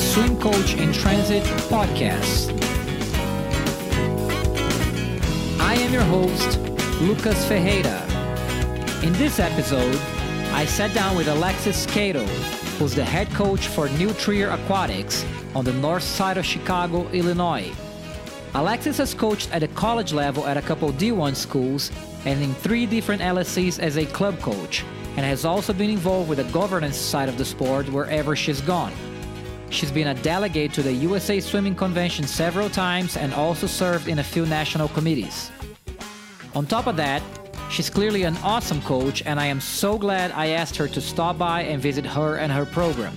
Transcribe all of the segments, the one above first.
Swim Coach in Transit podcast. I am your host, Lucas Ferreira. In this episode, I sat down with Alexis Cato, who's the head coach for New Trier Aquatics on the north side of Chicago, Illinois. Alexis has coached at the college level at a couple D1 schools and in three different LSCs as a club coach, and has also been involved with the governance side of the sport wherever she's gone. She's been a delegate to the USA Swimming Convention several times and also served in a few national committees. On top of that, she's clearly an awesome coach, and I am so glad I asked her to stop by and visit her and her program.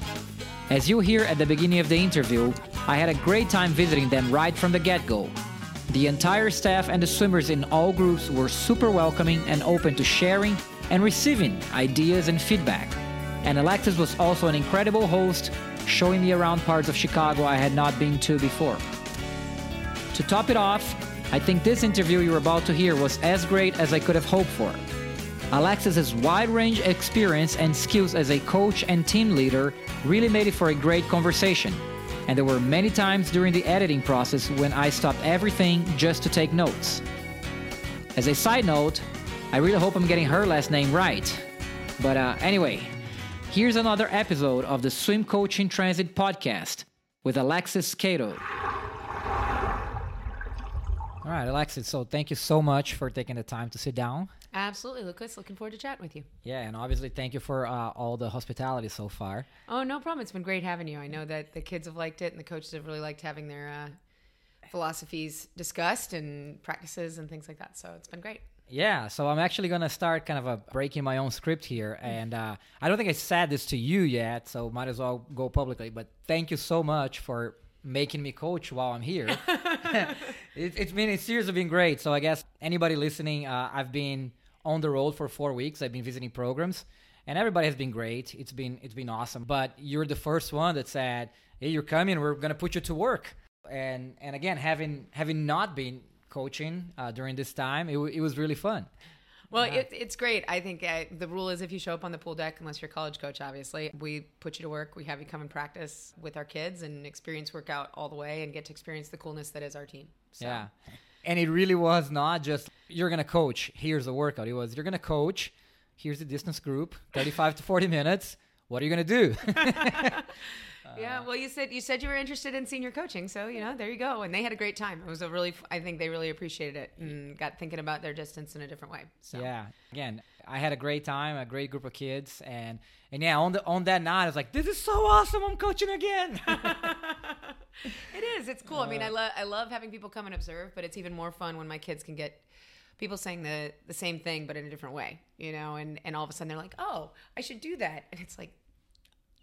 As you hear at the beginning of the interview, I had a great time visiting them right from the get go. The entire staff and the swimmers in all groups were super welcoming and open to sharing and receiving ideas and feedback. And Alexis was also an incredible host, showing me around parts of Chicago I had not been to before. To top it off, I think this interview you're about to hear was as great as I could have hoped for. Alexis's wide range experience and skills as a coach and team leader really made it for a great conversation. And there were many times during the editing process when I stopped everything just to take notes. As a side note, I really hope I'm getting her last name right. But uh, anyway, here's another episode of the Swim Coach in Transit podcast with Alexis Cato. All right, Alexis, so thank you so much for taking the time to sit down. Absolutely, Lucas. Looking forward to chatting with you. Yeah, and obviously, thank you for uh, all the hospitality so far. Oh, no problem. It's been great having you. I know that the kids have liked it and the coaches have really liked having their uh, philosophies discussed and practices and things like that. So it's been great. Yeah, so I'm actually gonna start kind of a breaking my own script here, and uh, I don't think I said this to you yet, so might as well go publicly. But thank you so much for making me coach while I'm here. it, has been it's seriously been great. So I guess anybody listening, uh, I've been on the road for four weeks. I've been visiting programs, and everybody has been great. It's been it's been awesome. But you're the first one that said, "Hey, you're coming. We're gonna put you to work." And and again, having having not been coaching uh, during this time, it, it was really fun. Well, it, it's great. I think uh, the rule is if you show up on the pool deck, unless you're a college coach, obviously, we put you to work. We have you come and practice with our kids and experience workout all the way and get to experience the coolness that is our team. So. Yeah. And it really was not just you're going to coach, here's the workout. It was you're going to coach, here's the distance group, 35 to 40 minutes. What are you going to do? yeah, well, you said you said you were interested in senior coaching, so you know there you go. And they had a great time. It was a really, I think they really appreciated it and got thinking about their distance in a different way. So yeah, again, I had a great time, a great group of kids, and and yeah, on the on that night, I was like, this is so awesome. I'm coaching again. it is. It's cool. Uh, I mean, I love I love having people come and observe, but it's even more fun when my kids can get people saying the the same thing but in a different way, you know, and and all of a sudden they're like, "Oh, I should do that." And it's like,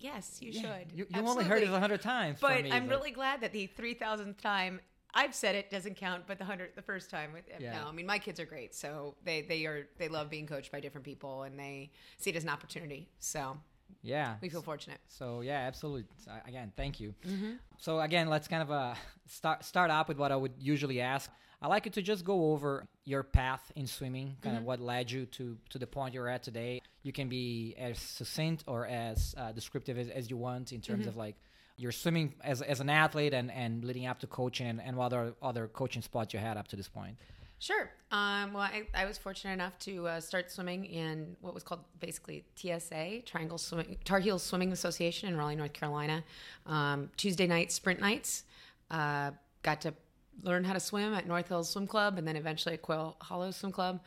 Yes, you yeah, should. You, you only heard it a hundred times. But me, I'm but... really glad that the three thousandth time I've said it doesn't count, but the hundred the first time with yeah. no, I mean my kids are great, so they they are they love being coached by different people and they see it as an opportunity. So yeah, we feel fortunate. So yeah, absolutely. So, again, thank you. Mm-hmm. So again, let's kind of uh, start start up with what I would usually ask. I like you to just go over your path in swimming, kind mm-hmm. of what led you to to the point you're at today. You can be as succinct or as uh, descriptive as, as, you want in terms mm-hmm. of like your swimming as, as an athlete and, and leading up to coaching and, and what other other coaching spots you had up to this point. Sure. Um, well, I, I, was fortunate enough to uh, start swimming in what was called basically TSA, Triangle Swimming, Tar Heels Swimming Association in Raleigh, North Carolina. Um, Tuesday night sprint nights. Uh, got to learned how to swim at North Hills Swim Club and then eventually at Quail Hollow Swim Club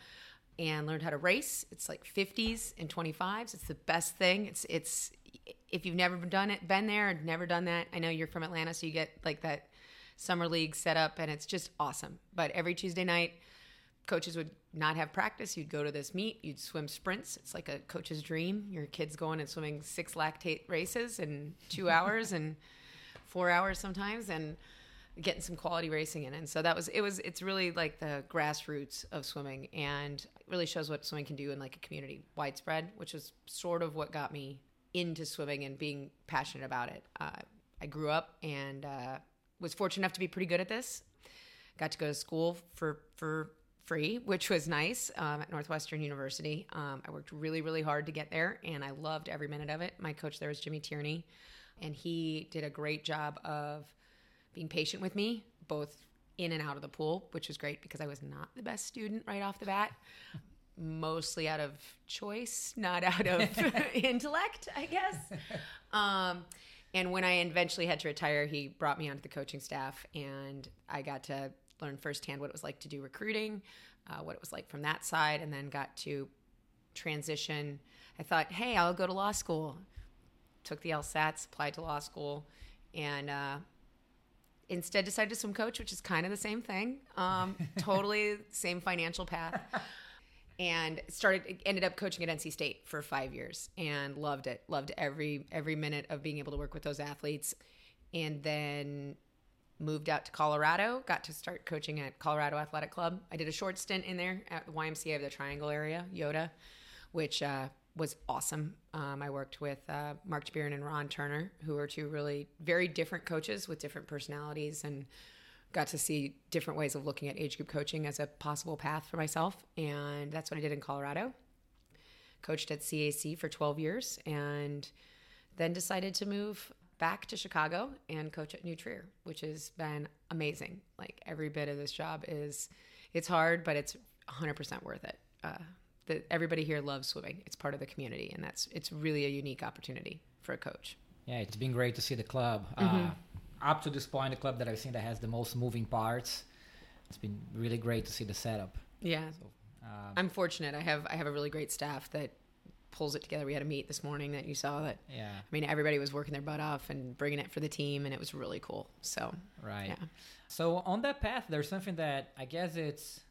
and learned how to race. It's like 50s and 25s. It's the best thing. It's it's if you've never done it, been there, and never done that. I know you're from Atlanta, so you get like that summer league set up, and it's just awesome. But every Tuesday night, coaches would not have practice. You'd go to this meet. You'd swim sprints. It's like a coach's dream. Your kid's going and swimming six lactate races in two hours and four hours sometimes, and getting some quality racing in. And so that was it was it's really like the grassroots of swimming and really shows what swimming can do in like a community widespread, which is sort of what got me into swimming and being passionate about it. Uh, I grew up and uh, was fortunate enough to be pretty good at this. Got to go to school for for free, which was nice um, at Northwestern University. Um, I worked really, really hard to get there, and I loved every minute of it. My coach there was Jimmy Tierney, and he did a great job of being patient with me, both in and out of the pool, which was great because I was not the best student right off the bat. Mostly out of choice, not out of intellect, I guess. Um, and when I eventually had to retire, he brought me onto the coaching staff, and I got to learn firsthand what it was like to do recruiting, uh, what it was like from that side, and then got to transition. I thought, hey, I'll go to law school. Took the LSATs, applied to law school, and uh, instead decided to swim coach, which is kind of the same thing. Um, totally same financial path. And started ended up coaching at NC State for five years and loved it. Loved every every minute of being able to work with those athletes. And then moved out to Colorado, got to start coaching at Colorado Athletic Club. I did a short stint in there at the YMCA of the Triangle area, YOTA, which uh, was awesome. Um, I worked with uh, Mark Spearin and Ron Turner, who are two really very different coaches with different personalities, and got to see different ways of looking at age group coaching as a possible path for myself. And that's what I did in Colorado. Coached at CAC for 12 years, and then decided to move back to Chicago and coach at New Trier, which has been amazing. Like every bit of this job is, it's hard, but it's 100% worth it. Uh, the, everybody here loves swimming. It's part of the community, and that's it's really a unique opportunity for a coach. Yeah, it's been great to see the club. Mm-hmm. Uh, up to this point, the club that I've seen that has the most moving parts. It's been really great to see the setup. Yeah, so, uh, I'm fortunate. I have I have a really great staff that pulls it together. We had a meet this morning that you saw that. Yeah. I mean, everybody was working their butt off and bringing it for the team, and it was really cool. So. Right. Yeah. So on that path, there's something that I guess it's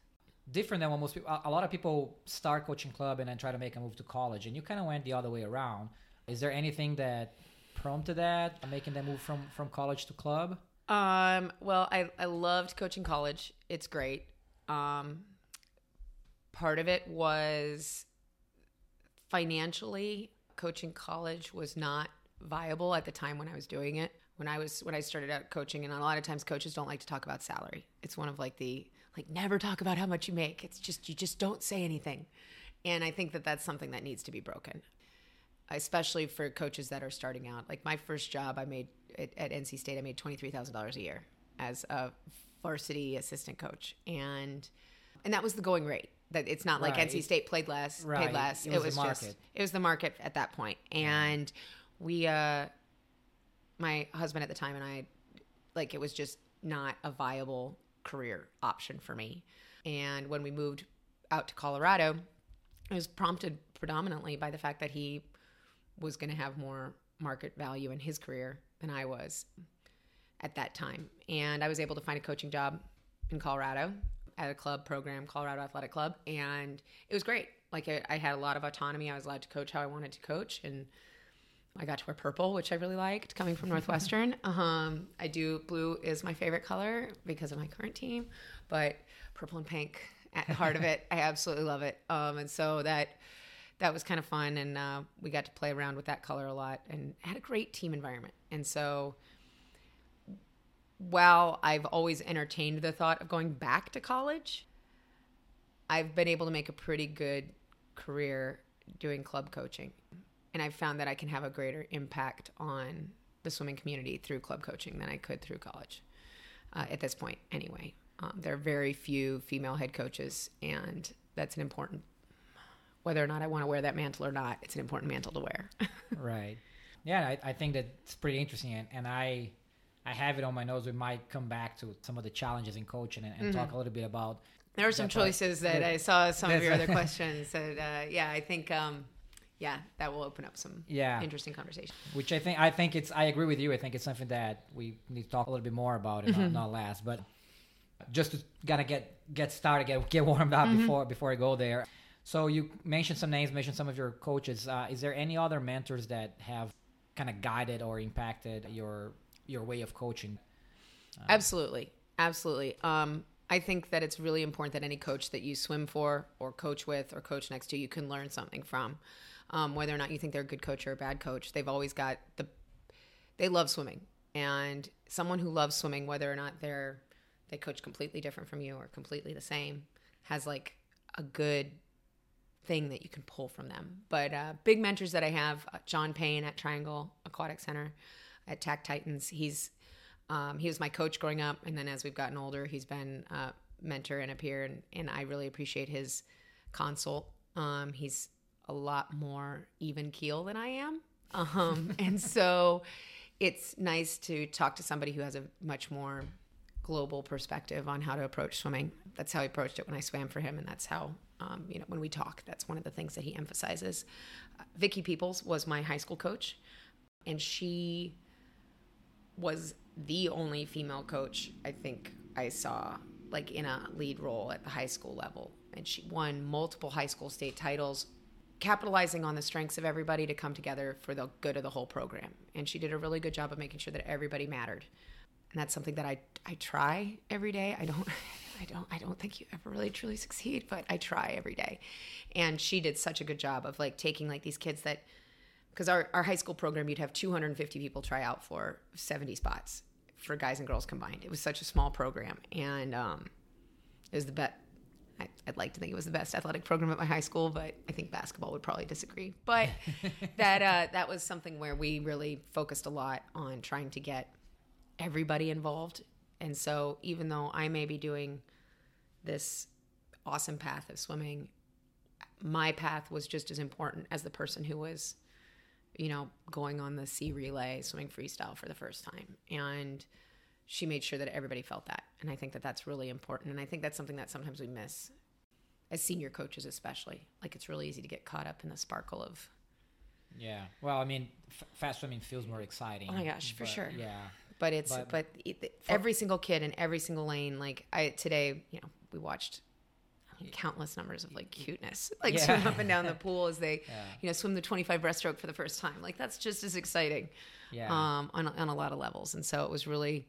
different than what most people. A lot of people start coaching club and then try to make a move to college, and you kind of went the other way around. Is there anything that prompted that, making that move from from college to club? Um. Well, I I loved coaching college. It's great. Um. Part of it was financially, coaching college was not viable at the time when I was doing it. When I was when I started out coaching, and a lot of times coaches don't like to talk about salary. It's one of like the like never talk about how much you make. It's just you just don't say anything. And I think that that's something that needs to be broken, especially for coaches that are starting out. Like my first job, I made at, at NC State, I made twenty three thousand dollars a year as a varsity assistant coach, and and that was the going rate that it's not like right. NC State played less, right. paid less. It was, it was just it was the market at that point. And we uh my husband at the time and I like it was just not a viable career option for me. And when we moved out to Colorado, it was prompted predominantly by the fact that he was going to have more market value in his career than I was at that time. And I was able to find a coaching job in Colorado at a club program, Colorado Athletic Club, and it was great. Like I, I, had a lot of autonomy. I was allowed to coach how I wanted to coach, and I got to wear purple, which I really liked. Coming from Northwestern, um, I do blue is my favorite color because of my current team, but purple and pink at the heart of it, I absolutely love it. Um, and so that that was kind of fun, and uh, we got to play around with that color a lot, and had a great team environment. And so while I've always entertained the thought of going back to college, I've been able to make a pretty good career doing club coaching. And I've found that I can have a greater impact on the swimming community through club coaching than I could through college uh, at this point, anyway. Um, there are very few female head coaches, and that's an important, whether or not I want to wear that mantle or not, it's an important mantle to wear. right. Yeah, I, I think that's pretty interesting. And, and I, I have it on my nose. We might come back to some of the challenges in coaching and, and mm-hmm. talk a little bit about. There were some choices part. that I saw some of your other questions. That uh, yeah, I think um, yeah, that will open up some yeah interesting conversation. Which I think I think it's I agree with you. I think it's something that we need to talk a little bit more about and mm-hmm. not, not last, but just to gotta get get started, get get warmed up mm-hmm. before before I go there. So you mentioned some names, mentioned some of your coaches. Uh, is there any other mentors that have kind of guided or impacted your your way of coaching. Uh, absolutely, absolutely. Um, I think that it's really important that any coach that you swim for, or coach with, or coach next to, you can learn something from. Um, whether or not you think they're a good coach or a bad coach, they've always got the. They love swimming, and someone who loves swimming, whether or not they're they coach completely different from you or completely the same, has like a good thing that you can pull from them. But uh, big mentors that I have, uh, John Payne at Triangle Aquatic Center, at TAC Titans. He's um, he was my coach growing up, and then as we've gotten older, he's been a mentor and a peer, and, and I really appreciate his consult. Um, he's a lot more even keel than I am, um, and so it's nice to talk to somebody who has a much more global perspective on how to approach swimming. That's how he approached it when I swam for him, and that's how um, you know when we talk. That's one of the things that he emphasizes. Uh, Vicky Peoples was my high school coach, and she was the only female coach I think I saw like in a lead role at the high school level. And she won multiple high school state titles, capitalizing on the strengths of everybody to come together for the good of the whole program. And she did a really good job of making sure that everybody mattered. And that's something that I I try every day. I don't I don't I don't think you ever really truly succeed, but I try every day. And she did such a good job of like taking like these kids that because our, our high school program you'd have 250 people try out for 70 spots for guys and girls combined it was such a small program and um, it was the best I'd like to think it was the best athletic program at my high school, but I think basketball would probably disagree. But that uh, that was something where we really focused a lot on trying to get everybody involved. And so, even though I may be doing this awesome path of swimming, my path was just as important as the person who was you know, going on the C relay, swimming freestyle for the first time. And she made sure that everybody felt that. And I think that that's really important. And I think that's something that sometimes we miss as senior coaches, especially. Like it's really easy to get caught up in the sparkle of. Yeah. Well, I mean, f- fast swimming feels more exciting. Oh my gosh, for sure. Yeah. But it's, but, but it, every single kid in every single lane, like I, today, you know, we watched countless numbers of like cuteness, like yeah. swim up and down the pool as they, yeah. you know, swim the 25 breaststroke for the first time. Like that's just as exciting, yeah. um, on on a lot of levels. And so it was really,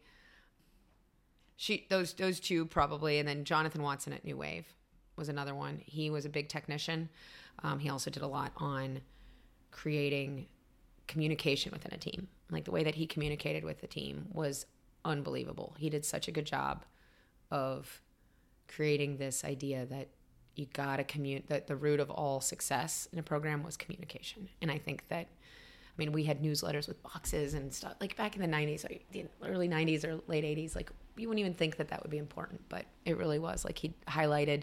she those those two probably, and then Jonathan Watson at New Wave was another one. He was a big technician. Um, he also did a lot on creating communication within a team. Like the way that he communicated with the team was unbelievable. He did such a good job of creating this idea that you got to commute that the root of all success in a program was communication and i think that i mean we had newsletters with boxes and stuff like back in the 90s like the early 90s or late 80s like you wouldn't even think that that would be important but it really was. Like he highlighted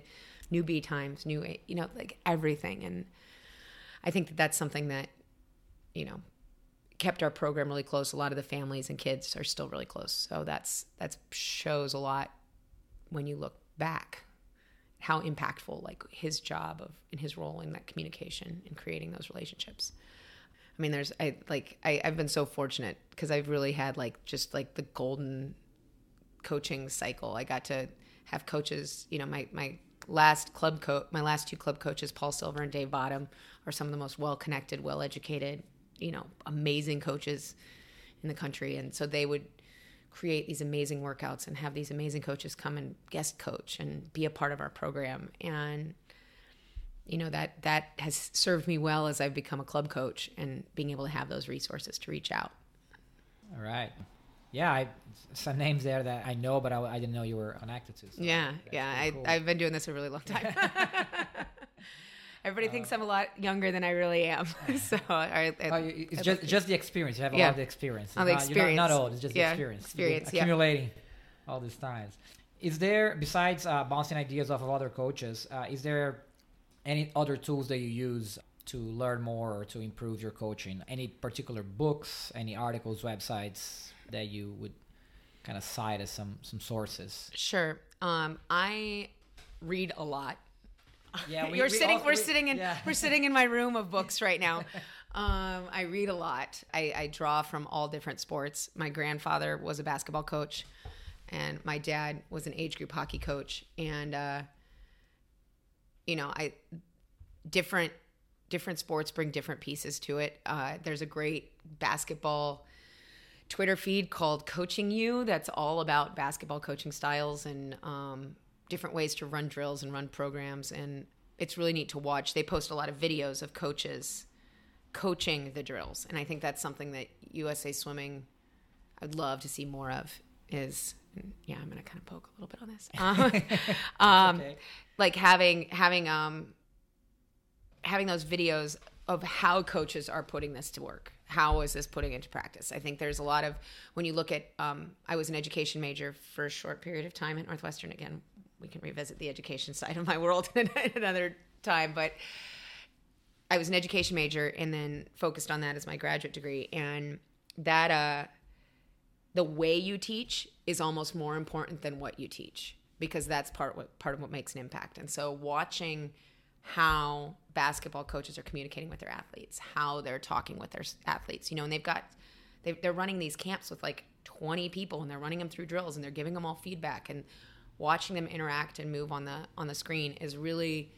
new b times new you know like everything. And i think that that's something that you know kept our program really close. A lot of the families and kids are still really close. So that's that shows a lot when you look back how impactful like his job of in his role in that communication and creating those relationships. I mean there's i like I, i've been so fortunate because i've really had like just like the golden coaching cycle i got to have coaches you know my my last club coach my last two club coaches paul silver and dave bottom are some of the most well connected well educated you know amazing coaches in the country and so they would create these amazing workouts and have these amazing coaches come and guest coach and be a part of our program and you know that that has served me well as I've become a club coach and being able to have those resources to reach out. All right. Yeah, I, some names there that I know, but I, I didn't know you were connected to. So yeah, yeah, I, cool. I've been doing this a really long time. Everybody uh, thinks I'm a lot younger than I really am. so I, I, oh, it's just just the experience. You have a yeah. lot of the experience. Oh, the not, experience. Not, not, old. It's just yeah. the experience. Experience. Accumulating all these times. Is there besides uh, bouncing ideas off of other coaches? Uh, is there any other tools that you use to learn more or to improve your coaching? Any particular books, any articles, websites that you would kind of cite as some some sources? Sure. Um, I read a lot. Yeah, we, you're we sitting. we're we, sitting in. Yeah. We're sitting in my room of books right now. Um, I read a lot. I, I, draw from all different sports. My grandfather was a basketball coach, and my dad was an age group hockey coach. And uh, you know, I different different sports bring different pieces to it. Uh, there's a great basketball Twitter feed called Coaching You that's all about basketball coaching styles and um, different ways to run drills and run programs and it's really neat to watch they post a lot of videos of coaches coaching the drills and i think that's something that usa swimming i'd love to see more of is yeah, I'm gonna kind of poke a little bit on this. Uh, um, Okay. like having having um having those videos of how coaches are putting this to work how is this putting into practice? I think there's a lot of when you look at um, i was an education major for a short period of time at northwestern. Again we can revisit the education side of my world another time but i was an education major and then focused on that as my graduate degree. And that uh the way you teach is almost more important than what you teach because that's part what part of what makes an impact. And so watching how basketball coaches are communicating with their athletes, how they're talking with their athletes, you know, and they've got they, they're running these camps with like 20 people and they're running them through drills and they're giving them all feedback and watching them interact and move on the on the screen is really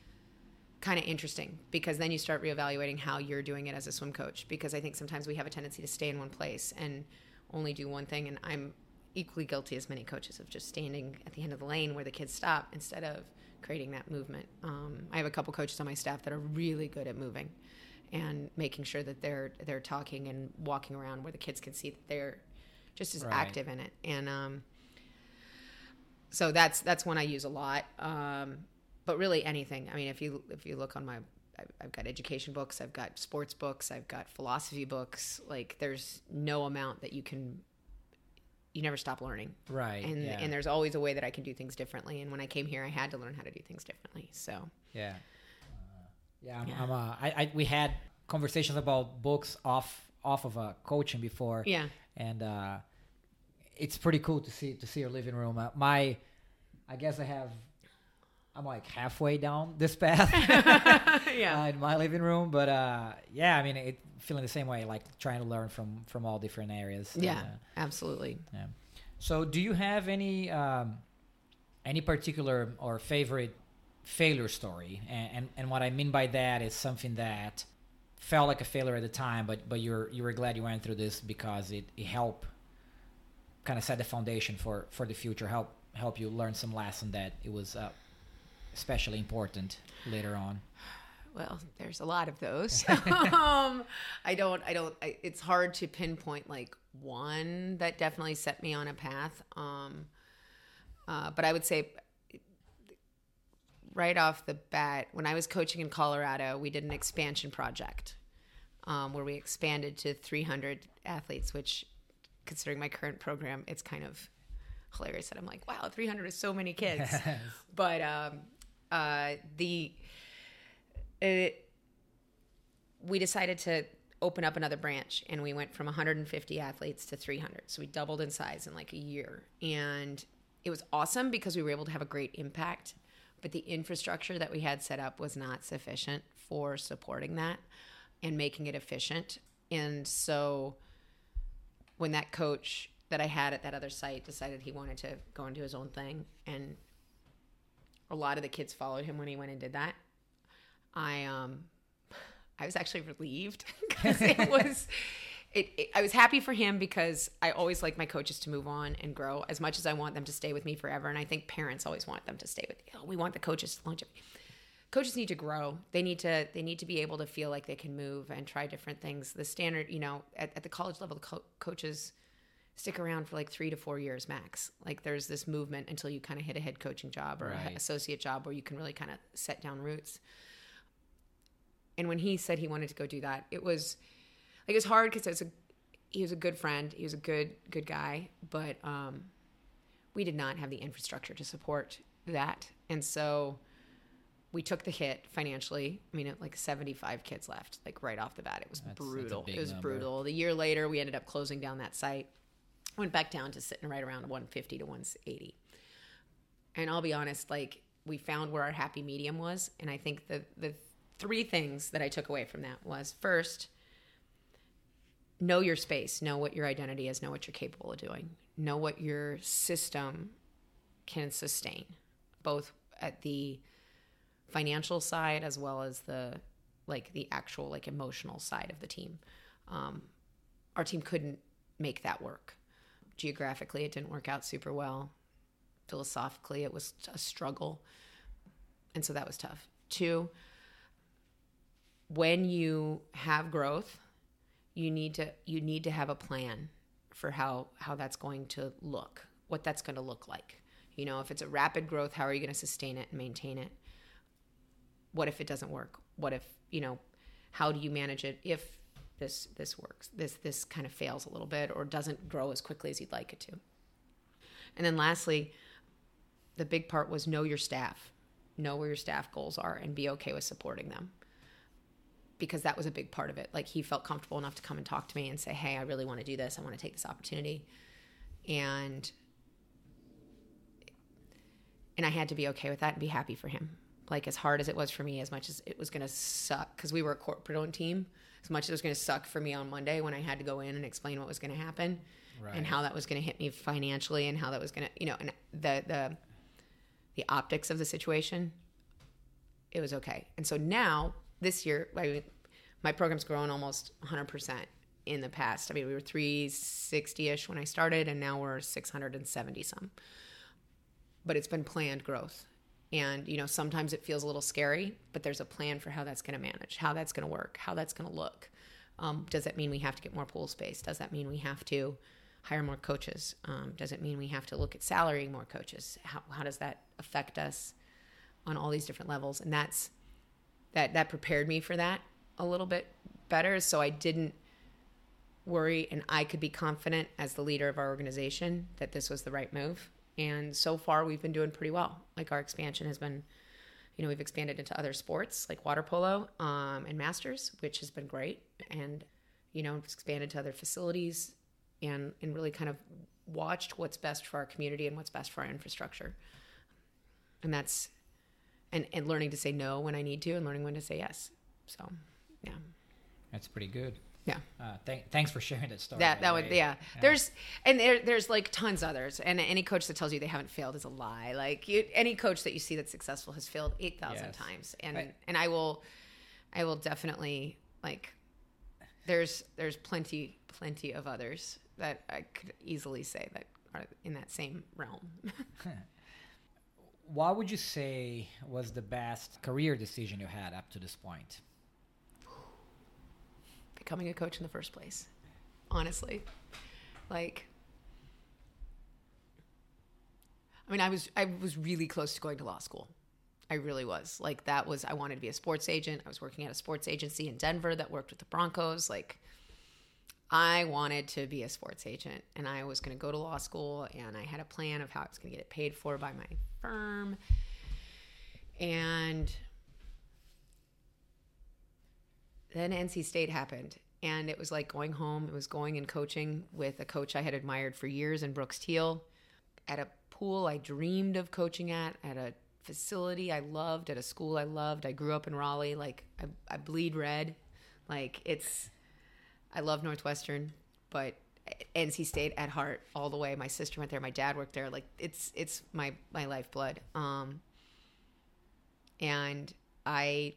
kind of interesting because then you start reevaluating how you're doing it as a swim coach because I think sometimes we have a tendency to stay in one place and only do one thing and I'm equally guilty as many coaches of just standing at the end of the lane where the kids stop instead of creating that movement. Um, I have a couple coaches on my staff that are really good at moving and making sure that they're they're talking and walking around where the kids can see that they're just as Right. active in it and um, so that's that's one I use a lot. Um, but really anything. I mean, if you if you look on my, I've, I've got education books, I've got sports books, I've got philosophy books. Like there's no amount that you can. You never stop learning, Right. and yeah. and there's always a way that I can do things differently. And when I came here, I had to learn how to do things differently. So Yeah. Uh, yeah, I'm, Yeah. I'm uh, I, I, we had conversations about books off off of uh, coaching before. yeah, And uh, it's pretty cool to see to see your living room. Uh, my, I guess I have, I'm like halfway down this path yeah, uh, in my living room. But uh, yeah, I mean, it feeling the same way, like trying to learn from from all different areas. yeah, And, uh, absolutely. yeah. So, do you have any um, any particular or favorite failure story? And, and and what I mean by that is something that felt like a failure at the time, but but you're you were glad you went through this because it, it helped kind of set the foundation for for the future. Help help you learn some lesson that it was uh, especially important later on. Well, there's a lot of those. um, I don't, I don't, I, it's hard to pinpoint like one that definitely set me on a path. Um, uh, but I would say right off the bat, when I was coaching in Colorado, we did an expansion project um, where we expanded to 300 athletes, which considering my current program, it's kind of hilarious that I'm like, wow, 300 is so many kids. but um, uh, the it, we decided to open up another branch and we went from 150 athletes to 300 so we doubled in size in like a year. And it was awesome because we were able to have a great impact but the infrastructure that we had set up was not sufficient for supporting that and making it efficient. And so when that coach that i had at that other site decided he wanted to go and do his own thing and a lot of the kids followed him when he went and did that I um I was actually relieved because it was it, it I was happy for him because I always like my coaches to move on and grow as much as I want them to stay with me forever and I think parents always want them to stay with oh, we want the coaches to longevity. Coaches need to grow. They need to they need to be able to feel like they can move and try different things. The standard, you know, at, at the college level, the co- coaches stick around for like three to four years max. Like there's this movement until you kind of hit a head coaching job or Right. an associate job where you can really kind of set down roots. And when he said he wanted to go do that it was like it was hard because it was a he was a good friend he was a good good guy but um we did not have the infrastructure to support that. And so we took the hit financially. I mean it, like 75 kids left like right off the bat. It was That's- that's brutal. big it was number. brutal. The year later we ended up closing down that site went back down to sitting right around 150 to 180 and I'll be honest, like we found where our happy medium was, and I think the the three things that I took away from that was first, know your space, know what your identity is, know what you're capable of doing, know what your system can sustain, both at the financial side as well as the like the actual like emotional side of the team. Um, our team couldn't make that work. Geographically, it didn't work out super well philosophically it was a struggle and so that was tough two when you have growth you need to you need to have a plan for how how that's going to look what that's going to look like. You know, if it's a rapid growth, how are you going to sustain it and maintain it? What if it doesn't work? What if, you know, how do you manage it if this this works? This this kind of fails a little bit or doesn't grow as quickly as you'd like it to. And then lastly, the big part was know your staff. Know where your staff goals are and be okay with supporting them. Because that was a big part of it. Like he felt comfortable enough to come and talk to me and say, "Hey, I really want to do this. I want to take this opportunity." And and I had to be okay with that and be happy for him. Like as hard as it was for me, as much as it was going to suck because we were a corporate owned team, as much as it was going to suck for me on Monday when I had to go in and explain what was going to happen Right. and how that was going to hit me financially and how that was going to, you know, and the the the optics of the situation, it was okay. And so now this year, I, my program's grown almost 100% in the past. I mean, we were 360 ish when I started, and now we're 670 some. But it's been planned growth. And, you know, sometimes it feels a little scary, but there's a plan for how that's going to manage, how that's going to work, how that's going to look. Um, does that mean we have to get more pool space? Does that mean we have to hire more coaches? Um, does it mean we have to look at salarying more coaches? How, how does that affect us on all these different levels? And that's that that prepared me for that a little bit better, so I didn't worry, and I could be confident as the leader of our organization that this was the right move. And so far, we've been doing pretty well. Like our expansion has been, you know, we've expanded into other sports like water polo um, and masters, which has been great, and you know, expanded to other facilities and and really kind of watched what's best for our community and what's best for our infrastructure. And that's and and learning to say no when I need to and learning when to say yes. So, yeah. That's pretty good. Yeah. Uh, th- thanks for sharing that story. That that would way. yeah. There's and there, there's like tons others, and any coach that tells you they haven't failed is a lie. Like you, any coach that you see that's successful has failed eight thousand Yes. times, and Right. and I will, I will definitely like. There's there's plenty plenty of others that I could easily say that are in that same realm. What would you say was the best career decision you had up to this point? Becoming a coach in the first place. Honestly, like, I mean, I was I was really close to going to law school. I really was. Like that was I wanted to be a sports agent. I was working at a sports agency in Denver that worked with the Broncos. Like I wanted to be a sports agent and I was going to go to law school and I had a plan of how I was going to get it paid for by my firm. And then NC State happened. And it was like going home. It was going and coaching with a coach I had admired for years in Brooks Teal at a pool I dreamed of coaching at, at a facility I loved, at a school I loved. I grew up in Raleigh. Like, I, I bleed red. Like, it's, I love Northwestern, but NC State at heart all the way. My sister went there. My dad worked there. Like, it's, it's my, my lifeblood. Um, and I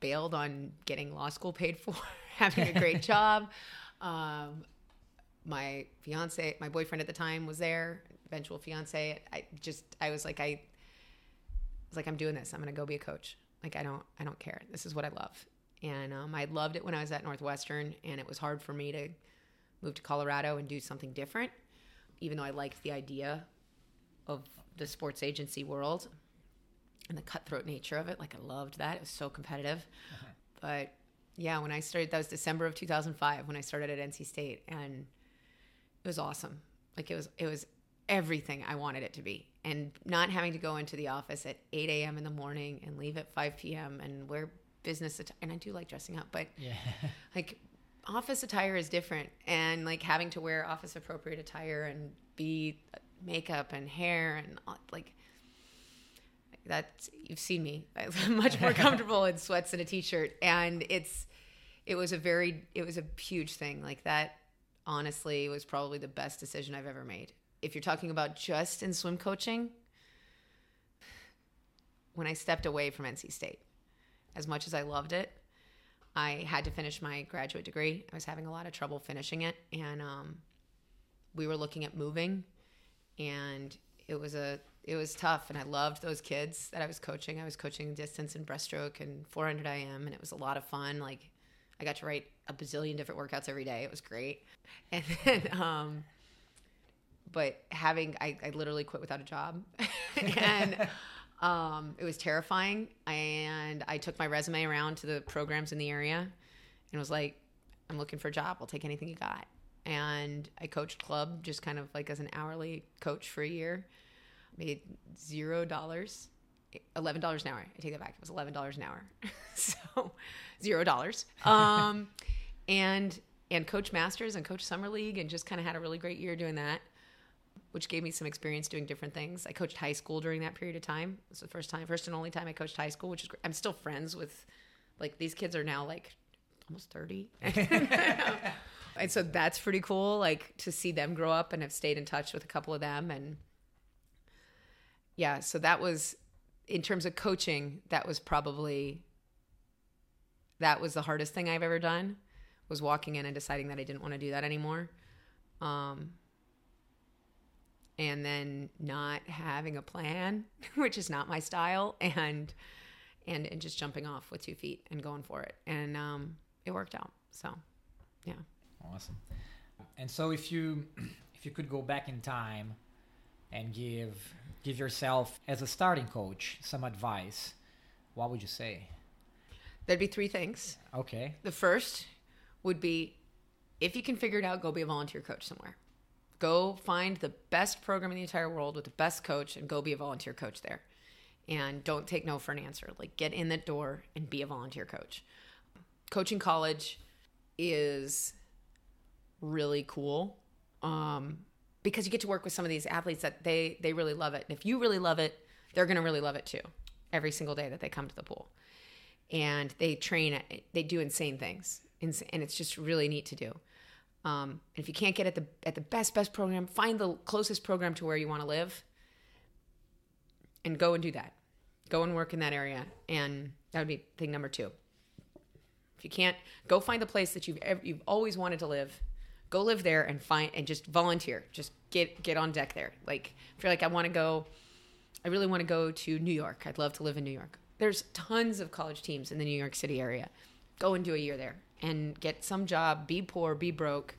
bailed on getting law school paid for, having a great job. Um, my fiance, my boyfriend at the time was there, eventual fiance. I just, I was like, I was like, I'm doing this. I'm going to go be a coach. Like, I don't, I don't care. This is what I love. And um, I loved it when I was at Northwestern, and it was hard for me to move to Colorado and do something different, even though I liked the idea of the sports agency world and the cutthroat nature of it. Like I loved that. It was so competitive. Uh-huh. But yeah, when I started, that was December of 2005 when I started at NC State, and it was awesome. Like it was, it was everything I wanted it to be, and not having to go into the office at 8 a.m. in the morning and leave at 5 p.m. and wear business attire. And I do like dressing up, but Yeah. like office attire is different and like having to wear office appropriate attire and be uh, makeup and hair and uh, like that you've seen me. I'm much more comfortable in sweats and a t-shirt. And it's it was a very it was a huge thing. Like that honestly was probably the best decision i've ever made. If you're talking about just in swim coaching when i stepped away from nc state as much as i loved it I had to finish my graduate degree. I was having a lot of trouble finishing it, and um, we were looking at moving, and it was a it was tough. And I loved those kids that I was coaching. I was coaching distance and breaststroke and 400 IM, and it was a lot of fun. Like I got to write a bazillion different workouts every day. It was great. And then, um, but having I, I literally quit without a job, and um, it was terrifying. And I took my resume around to the programs in the area, and was like, "I'm looking for a job. I'll take anything you got." And I coached club just kind of like as an hourly coach for a year. Made zero dollars, eleven dollars an hour. I take that back. It was eleven dollars an hour, so zero dollars. Um, and and coach masters and coach summer league and just kind of had a really great year doing that which gave me some experience doing different things i coached high school during that period of time it was the first time first and only time i coached high school which is great. i'm still friends with like these kids are now like almost 30 and so that's pretty cool like to see them grow up and have stayed in touch with a couple of them and yeah so that was in terms of coaching that was probably that was the hardest thing i've ever done was walking in and deciding that I didn't want to do that anymore. Um, and then not having a plan, which is not my style, and and and just jumping off with two feet and going for it, and um, it worked out. So, yeah. Awesome. And so, if you if you could go back in time and give give yourself as a starting coach some advice, what would you say? There'd be three things. Okay. The first would be if you can figure it out, go be a volunteer coach somewhere. Go find the best program in the entire world with the best coach and go be a volunteer coach there. And don't take no for an answer. Like get in the door and be a volunteer coach. Coaching college is really cool um, because you get to work with some of these athletes that they they really love it. And if you really love it, they're going to really love it too. Every single day that they come to the pool, and they train, they do insane things and it's just really neat to do. Um, and if you can't get at the at the best best program, find the closest program to where you want to live, and go and do that. Go and work in that area, and that would be thing number two. If you can't, go find the place that you've you've always wanted to live. Go live there and find and just volunteer. Just get get on deck there. Like if you're like I want to go, I really want to go to New York. I'd love to live in New York. There's tons of college teams in the New York City area. Go and do a year there and get some job, be poor, be broke,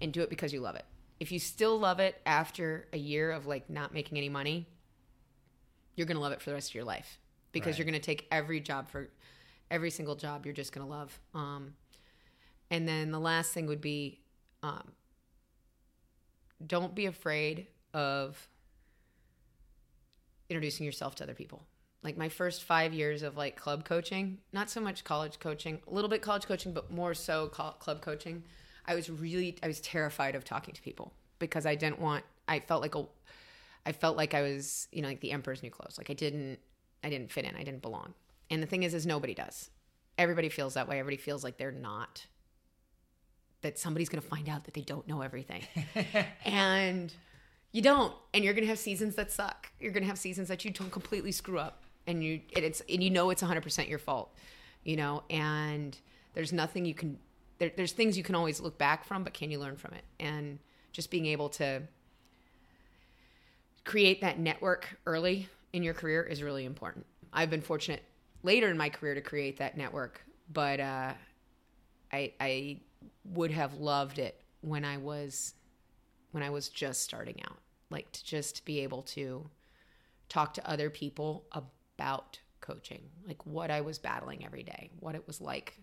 and do it because you love it. If you still love it after a year of like not making any money, you're going to love it for the rest of your life because right. you're going to take every job for every single job you're just going to love. Um, and then the last thing would be um, don't be afraid of introducing yourself to other people like my first five years of like club coaching, not so much college coaching, a little bit college coaching, but more so club coaching. I was really, I was terrified of talking to people because I didn't want, I felt like a, I felt like I was, you know, like the emperor's new clothes. Like I didn't, I didn't fit in. I didn't belong. And the thing is, is nobody does. Everybody feels that way. Everybody feels like they're not, that somebody's going to find out that they don't know everything. and you don't. And you're going to have seasons that suck. You're going to have seasons that you don't completely screw up and you and it's and you know it's 100% your fault you know and there's nothing you can there, there's things you can always look back from but can you learn from it and just being able to create that network early in your career is really important i've been fortunate later in my career to create that network but uh, I, I would have loved it when i was when i was just starting out like to just be able to talk to other people about coaching, like what I was battling every day, what it was like,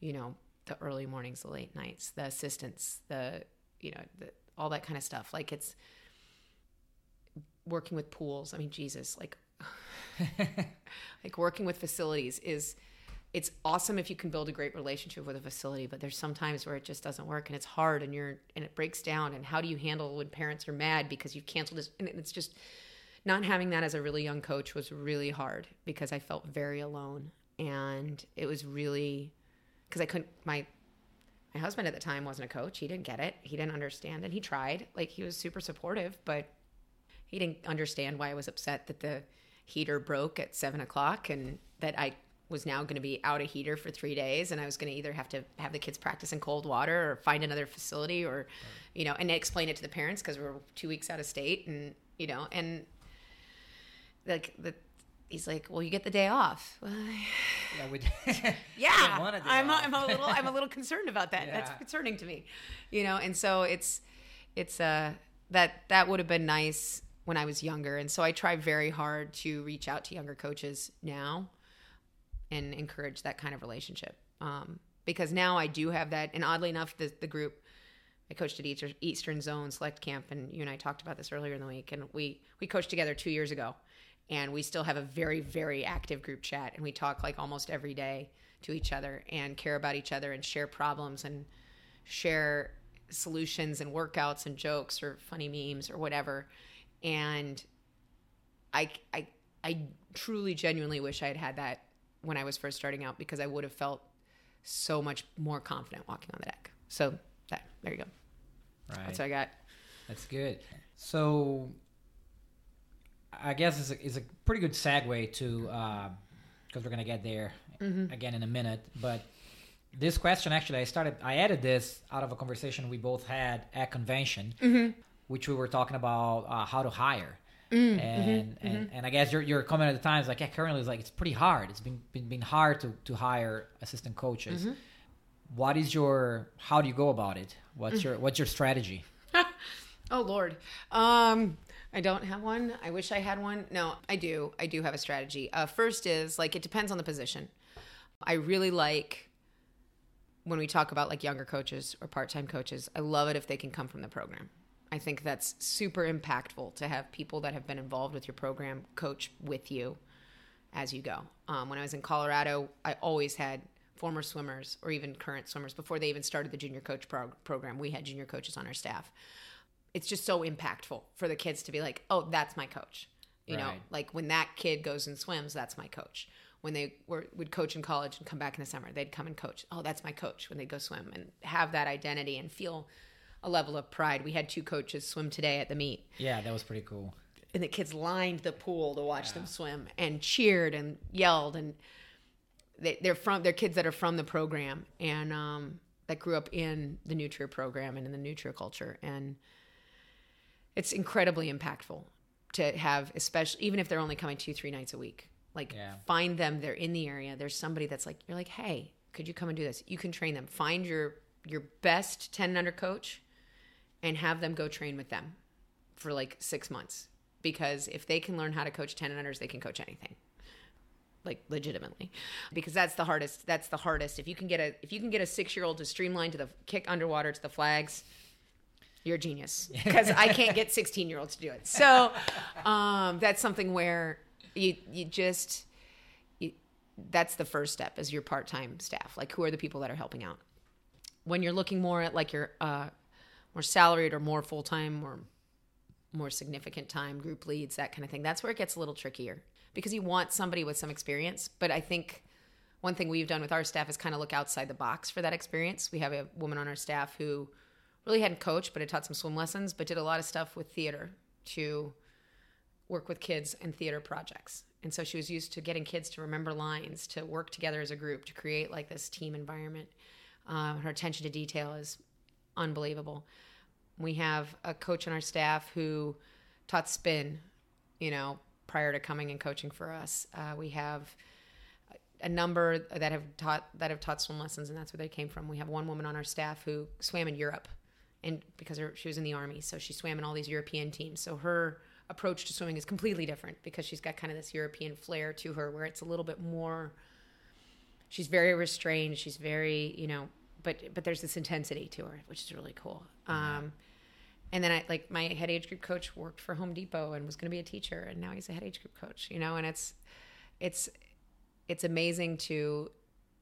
you know, the early mornings, the late nights, the assistants, the, you know, the, all that kind of stuff. Like it's working with pools. I mean, Jesus, like, like working with facilities is, it's awesome if you can build a great relationship with a facility, but there's sometimes where it just doesn't work and it's hard and you're, and it breaks down. And how do you handle when parents are mad because you've canceled this? And it's just, not having that as a really young coach was really hard because I felt very alone and it was really because I couldn't my my husband at the time wasn't a coach. He didn't get it. He didn't understand and he tried. Like he was super supportive, but he didn't understand why I was upset that the heater broke at seven o'clock and that I was now going to be out of heater for three days and I was going to either have to have the kids practice in cold water or find another facility or, right. you know, and explain it to the parents because we we're two weeks out of state and, you know, and like the he's like, "Well, you get the day off." yeah, we, yeah. I'm a, I'm a little I'm a little concerned about that. Yeah. That's concerning to me, you know. And so it's it's uh that that would have been nice when I was younger. And so I try very hard to reach out to younger coaches now and encourage that kind of relationship. Um, because now I do have that. And oddly enough, the, the group I coached at Eastern, Eastern Zone Select Camp, and you and I talked about this earlier in the week. And we we coached together two years ago, and we still have a very very active group chat, and we talk like almost every day to each other and care about each other and share problems and share solutions and workouts and jokes or funny memes or whatever. And I I I truly genuinely wish I had had that when I was first starting out because I would have felt so much more confident walking on the deck. So that there you go. Right. That's what I got. That's good. So, I guess it's a, it's a pretty good segue to uh, because we're gonna get there mm-hmm. again in a minute. But this question actually, I started, I added this out of a conversation we both had at convention, mm-hmm. which we were talking about uh, how to hire. Mm-hmm. and, mm-hmm. and mm-hmm. and I guess your your comment at the time is like yeah currently it's like it's pretty hard it's been been, been hard to, to hire assistant coaches what is your how do you go about it what's mm. your what's your strategy Oh Lord. Um I don't have one. I wish I had one. No, I do. I do have a strategy. Uh, first is like it depends on the position. I really like when we talk about like younger coaches or part-time coaches. I love it if they can come from the program. I think that's super impactful to have people that have been involved with your program coach with you as you go. Um, when I was in Colorado, I always had former swimmers or even current swimmers before they even started the junior coach prog- program. We had junior coaches on our staff. It's just so impactful for the kids to be like, "Oh, that's my coach." You know, like when that kid goes and swims, that's my coach. When they were would coach in college and come back in the summer, they'd come and coach. Oh, that's my coach when they go swim and have that identity and feel a level of pride. We had two coaches swim today at the meet. Yeah that was pretty cool. And the kids lined the pool to watch them swim and cheered and yelled. And they, they're from they're kids that are from the program and um, that grew up in the New Trier program and in the New Trier culture. And it's incredibly impactful to have especially even if they're only coming two three nights a week like Yeah. find them. They're in the area. There's somebody that's like you're like hey could you come and do this? You can train them. Find your your best 10 and under coach and have them go train with them for like six months. Because if they can learn how to coach 10 and unders they can coach anything. Like legitimately. Because that's the hardest that's the hardest. If you can get a if you can get a six year old to streamline to the kick underwater to the flags you're a genius. Because i can't get 16 year olds to do it. So um, that's something where you you just you, that's the first step as your part-time staff. Like who are the people that are helping out? When you're looking more at like your uh, more salaried or more full-time or more significant time group leads that kind of thing. That's where it gets a little trickier because you want somebody with some experience. But i think one thing we've done with our staff is kind of look outside the box for that experience. We have a woman on our staff who really hadn't coached but had taught some swim lessons but did a lot of stuff with theater to work with kids and theater projects. And so she was used to getting kids to remember lines to work together as a group to create like this team environment. Um, her attention to detail is unbelievable we have a coach on our staff who taught spin, you know, prior to coming and coaching for us. Uh, we have a number that have taught that have taught swim lessons, and that's where they came from. We have one woman on our staff who swam in Europe, and because her, she was in the army, so she swam in all these European teams. So her approach to swimming is completely different because she's got kind of this European flair to her, where it's a little bit more. She's very restrained. She's very, you know, but but there's this intensity to her, which is really cool. Um, and then I like my head age group coach worked for Home Depot and was going to be a teacher, and now he's a head age group coach. You know, and it's it's it's amazing to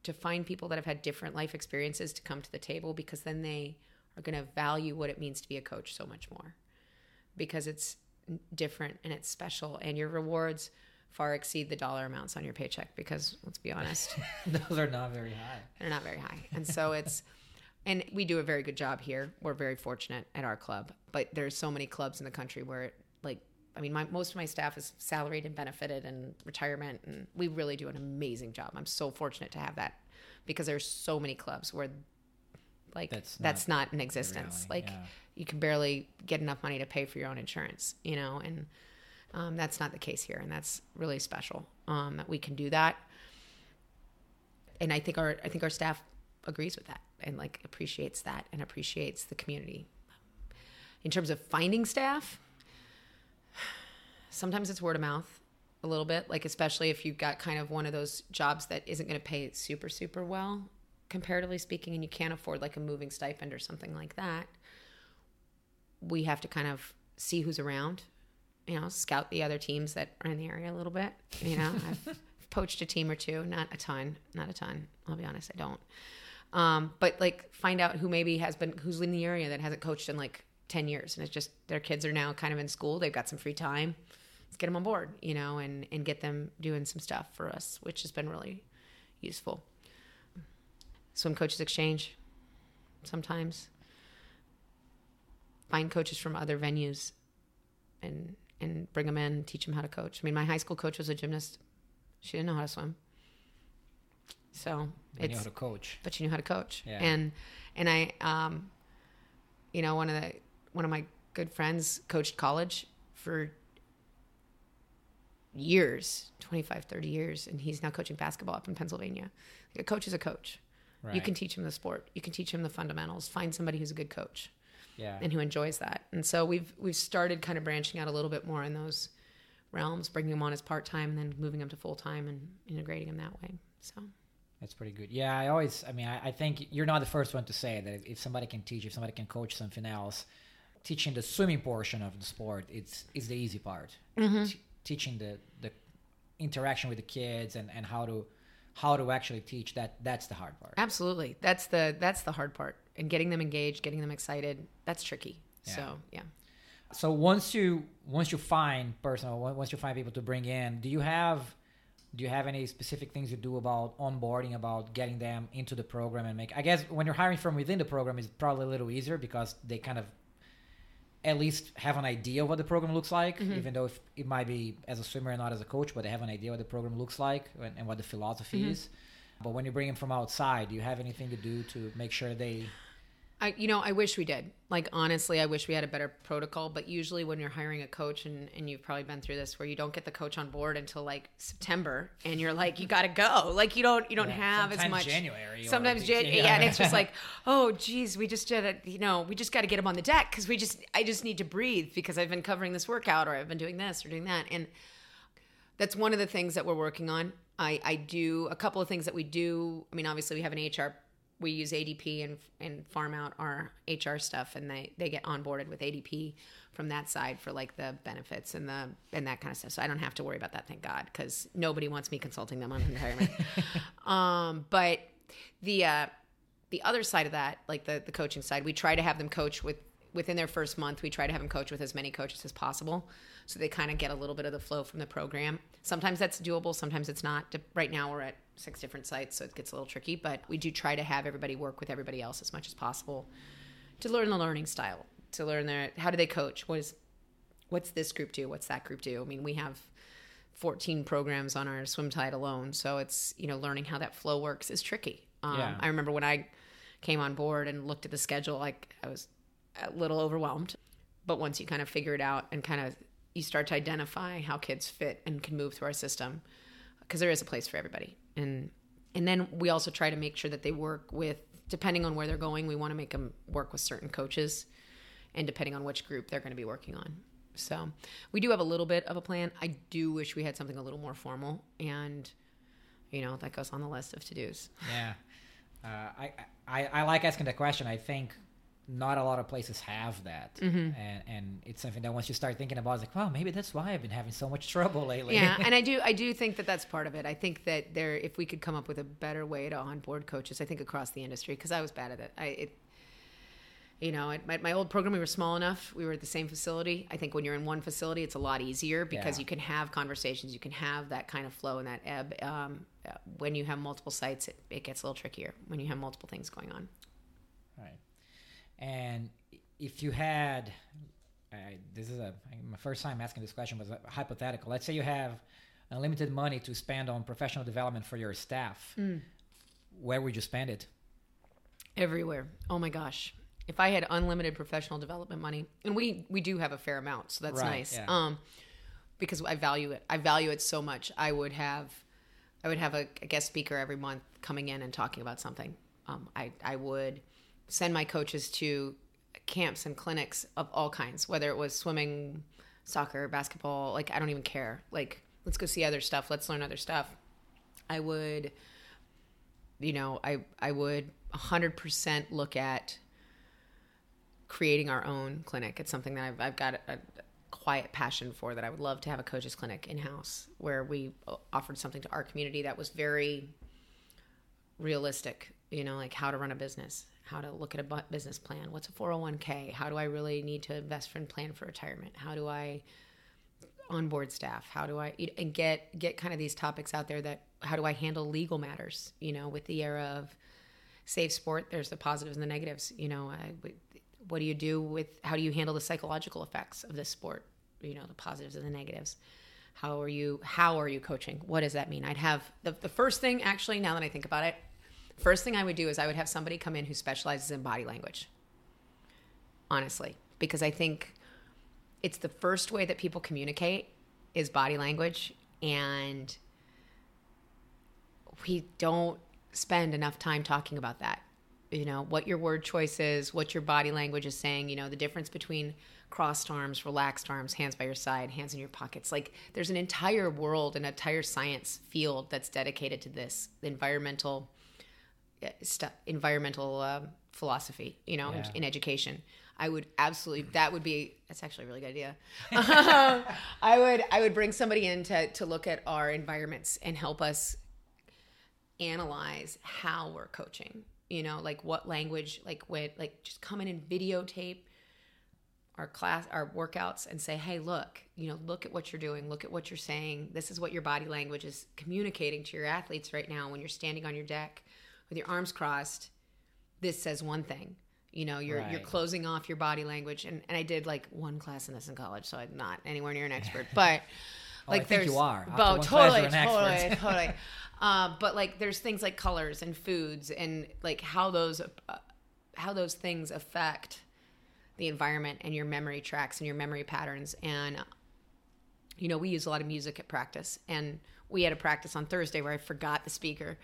to find people that have had different life experiences to come to the table because then they are going to value what it means to be a coach so much more because it's different and it's special and your rewards far exceed the dollar amounts on your paycheck because let's be honest those are not very high they're not very high. And so it's, and we do a very good job here. We're very fortunate at our club, but there's so many clubs in the country where, it, like, I mean, my, most of my staff is salaried and benefited and retirement, and we really do an amazing job. I'm so fortunate to have that because there's so many clubs where, like, That's that's not not, in existence. like, yeah. you can barely get enough money to pay for your own insurance, you know, and um, that's not the case here, and that's really special um, that we can do that and I think our I think our staff agrees with that and like appreciates that and appreciates the community. in terms of finding staff, sometimes it's word of mouth a little bit, like especially if you've got kind of one of those jobs that isn't going to pay super super well comparatively speaking and you can't afford like a moving stipend or something like that. We have to kind of see who's around, you know, scout the other teams that are in the area a little bit, you know. I've poached a team or two, not a ton, not a ton. I'll be honest, I don't. Um, but like find out who maybe has been who's in the area that hasn't coached in like 10 years and it's just their kids are now kind of in school, they've got some free time let's get them on board, you know, and and get them doing some stuff for us, which has been really useful. Swim coaches exchange sometimes. Find coaches from other venues and and bring them in, teach them how to coach. I mean, my high school coach was a gymnast. She didn't know how to swim. So I it's knew how to coach. but she knew how to coach. Yeah. And and I um you know, one of the one of my good friends coached college for years, 25, 30 years, and he's now coaching basketball up in Pennsylvania. Like a coach is a coach. right. You can teach him the sport. You can teach him the fundamentals. Find somebody who's a good coach Yeah. and who enjoys that. And so we've we've started kind of branching out a little bit more in those realms, bringing them on as part time, and then moving them to full time and integrating them that way. So That's pretty good. Yeah, I always, I mean, I, I think you're not the first one to say that if, somebody can teach, if somebody can coach something else, teaching the swimming portion of the sport, it's is the easy part. Mm-hmm. T- teaching the the interaction with the kids and, and how to how to actually teach that that's the hard part. Absolutely. That's the that's the hard part. And getting them engaged, getting them excited, that's tricky. Yeah. So, yeah. So once you once you find personal, once you find people to bring in, do you have do you have any specific things you do about onboarding, about getting them into the program and make? I guess when you're hiring from within the program, is probably a little easier because they kind of at least have an idea of what the program looks like, mm-hmm. even though if it might be as a swimmer and not as a coach, but they have an idea what the program looks like and, and what the philosophy mm-hmm. is. But when you bring them from outside, do you have anything to do to make sure they? I you know, I wish we did. Like honestly, I wish we had a better protocol, but usually when you're hiring a coach and, and you've probably been through this where you don't get the coach on board until like September and you're like, you gotta go. Like you don't you don't Yeah, have as sometimes much January Sometimes Jan- yeah. yeah. and it's just like, oh geez, we just did it, you know, we just gotta get him on the deck because we just I just need to breathe because I've been covering this workout or I've been doing this or doing that. And that's one of the things that we're working on. I, I do a couple of things that we do. I mean, obviously we have an HR. We use ADP and and farm out our HR stuff, and they they get onboarded with ADP from that side for like the benefits and the and that kind of stuff. So I don't have to worry about that, thank God, because nobody wants me consulting them on retirement. um, but the uh, the other side of that, like the the coaching side, we try to have them coach with within their first month. We try to have them coach with as many coaches as possible, so they kind of get a little bit of the flow from the program. Sometimes that's doable, sometimes it's not. Right now, we're at six different sites, so it gets a little tricky. But we do try to have everybody work with everybody else as much as possible to learn the learning style, to learn their how do they coach, what is what's this group do, what's that group do. I mean, we have 14 programs on our swim tide alone so it's you know learning how that flow works is tricky um, Yeah. i remember when i came on board and looked at the schedule like i was a little overwhelmed. But once you kind of figure it out and kind of you start to identify how kids fit and can move through our system because there is a place for everybody. And and then we also try to make sure that they work with depending on where they're going we want to make them work with certain coaches and depending on which group they're going to be working on. So we do have a little bit of a plan. I do wish we had something a little more formal and you know that goes on the list of to-dos. Yeah, uh, I, I I like asking the question. I think not a lot of places have that, Mm-hmm. and and it's something that once you start thinking about, it's like, well, maybe that's why I've been having so much trouble lately. yeah and i do i do think that that's part of it i think that there if we could come up with a better way to onboard coaches i think across the industry because i was bad at it i it you know at my, my old program we were small enough we were at the same facility i think when you're in one facility it's a lot easier because Yeah. you can have conversations you can have that kind of flow and that ebb um, when you have multiple sites it, it gets a little trickier when you have multiple things going on Right. And if you had, uh, this is a my first time asking this question was a hypothetical. Let's say you have unlimited money to spend on professional development for your staff. Mm. Where would you spend it? everywhere oh my gosh if i had unlimited professional development money and we we do have a fair amount so that's Right, nice yeah. um because i value it i value it so much i would have i would have a, a guest speaker every month coming in and talking about something um i i would send my coaches to camps and clinics of all kinds, whether it was swimming, soccer, basketball, like I don't even care. Like let's go see other stuff, let's learn other stuff. I would you know, I I would 100% look at creating our own clinic. It's something that I've, I've got a, a quiet passion for that I would love to have a coaches clinic in house where we offered something to our community that was very realistic, you know, like how to run a business, how to look at a business plan, what's a 401k, how do I really need to invest and plan for retirement, how do I onboard staff, how do I and get get kind of these topics out there that how do I handle legal matters, you know, with the era of safe sport, there's the positives and the negatives, you know, uh, I, what do you do with how do you handle the psychological effects of this sport? You know the positives and the negatives. How are you how are you coaching? What does that mean? I'd have the, the first thing actually now that i think about it first thing i would do is i would have somebody come in who specializes in body language. Honestly because i think it's the first way that people communicate is body language and we don't spend enough time talking about that. You know what your word choice is what your body language is saying you know the difference between crossed arms relaxed arms hands by your side hands in your pockets. Like there's an entire world an entire science field that's dedicated to this environmental st- environmental uh, philosophy you know yeah. in, in, education. I would absolutely that would be that's actually a really good idea. I would i would bring somebody in to, to look at our environments and help us analyze how we're coaching you know like what language like when like just come in and videotape our class our workouts and say hey look you know look at what you're doing look at what you're saying. This is what your body language is communicating to your athletes right now when you're standing on your deck with your arms crossed this says one thing. You know you're right. you're closing off your body language. And, and i did like one class in this in college so i'm not anywhere near an expert. But oh, like there's you are. Oh, totally totally totally. Uh, but like there's things like colors and foods and like how those uh, how those things affect the environment and your memory tracks and your memory patterns. And you know we use a lot of music at practice. And we had a practice on Thursday where I forgot the speaker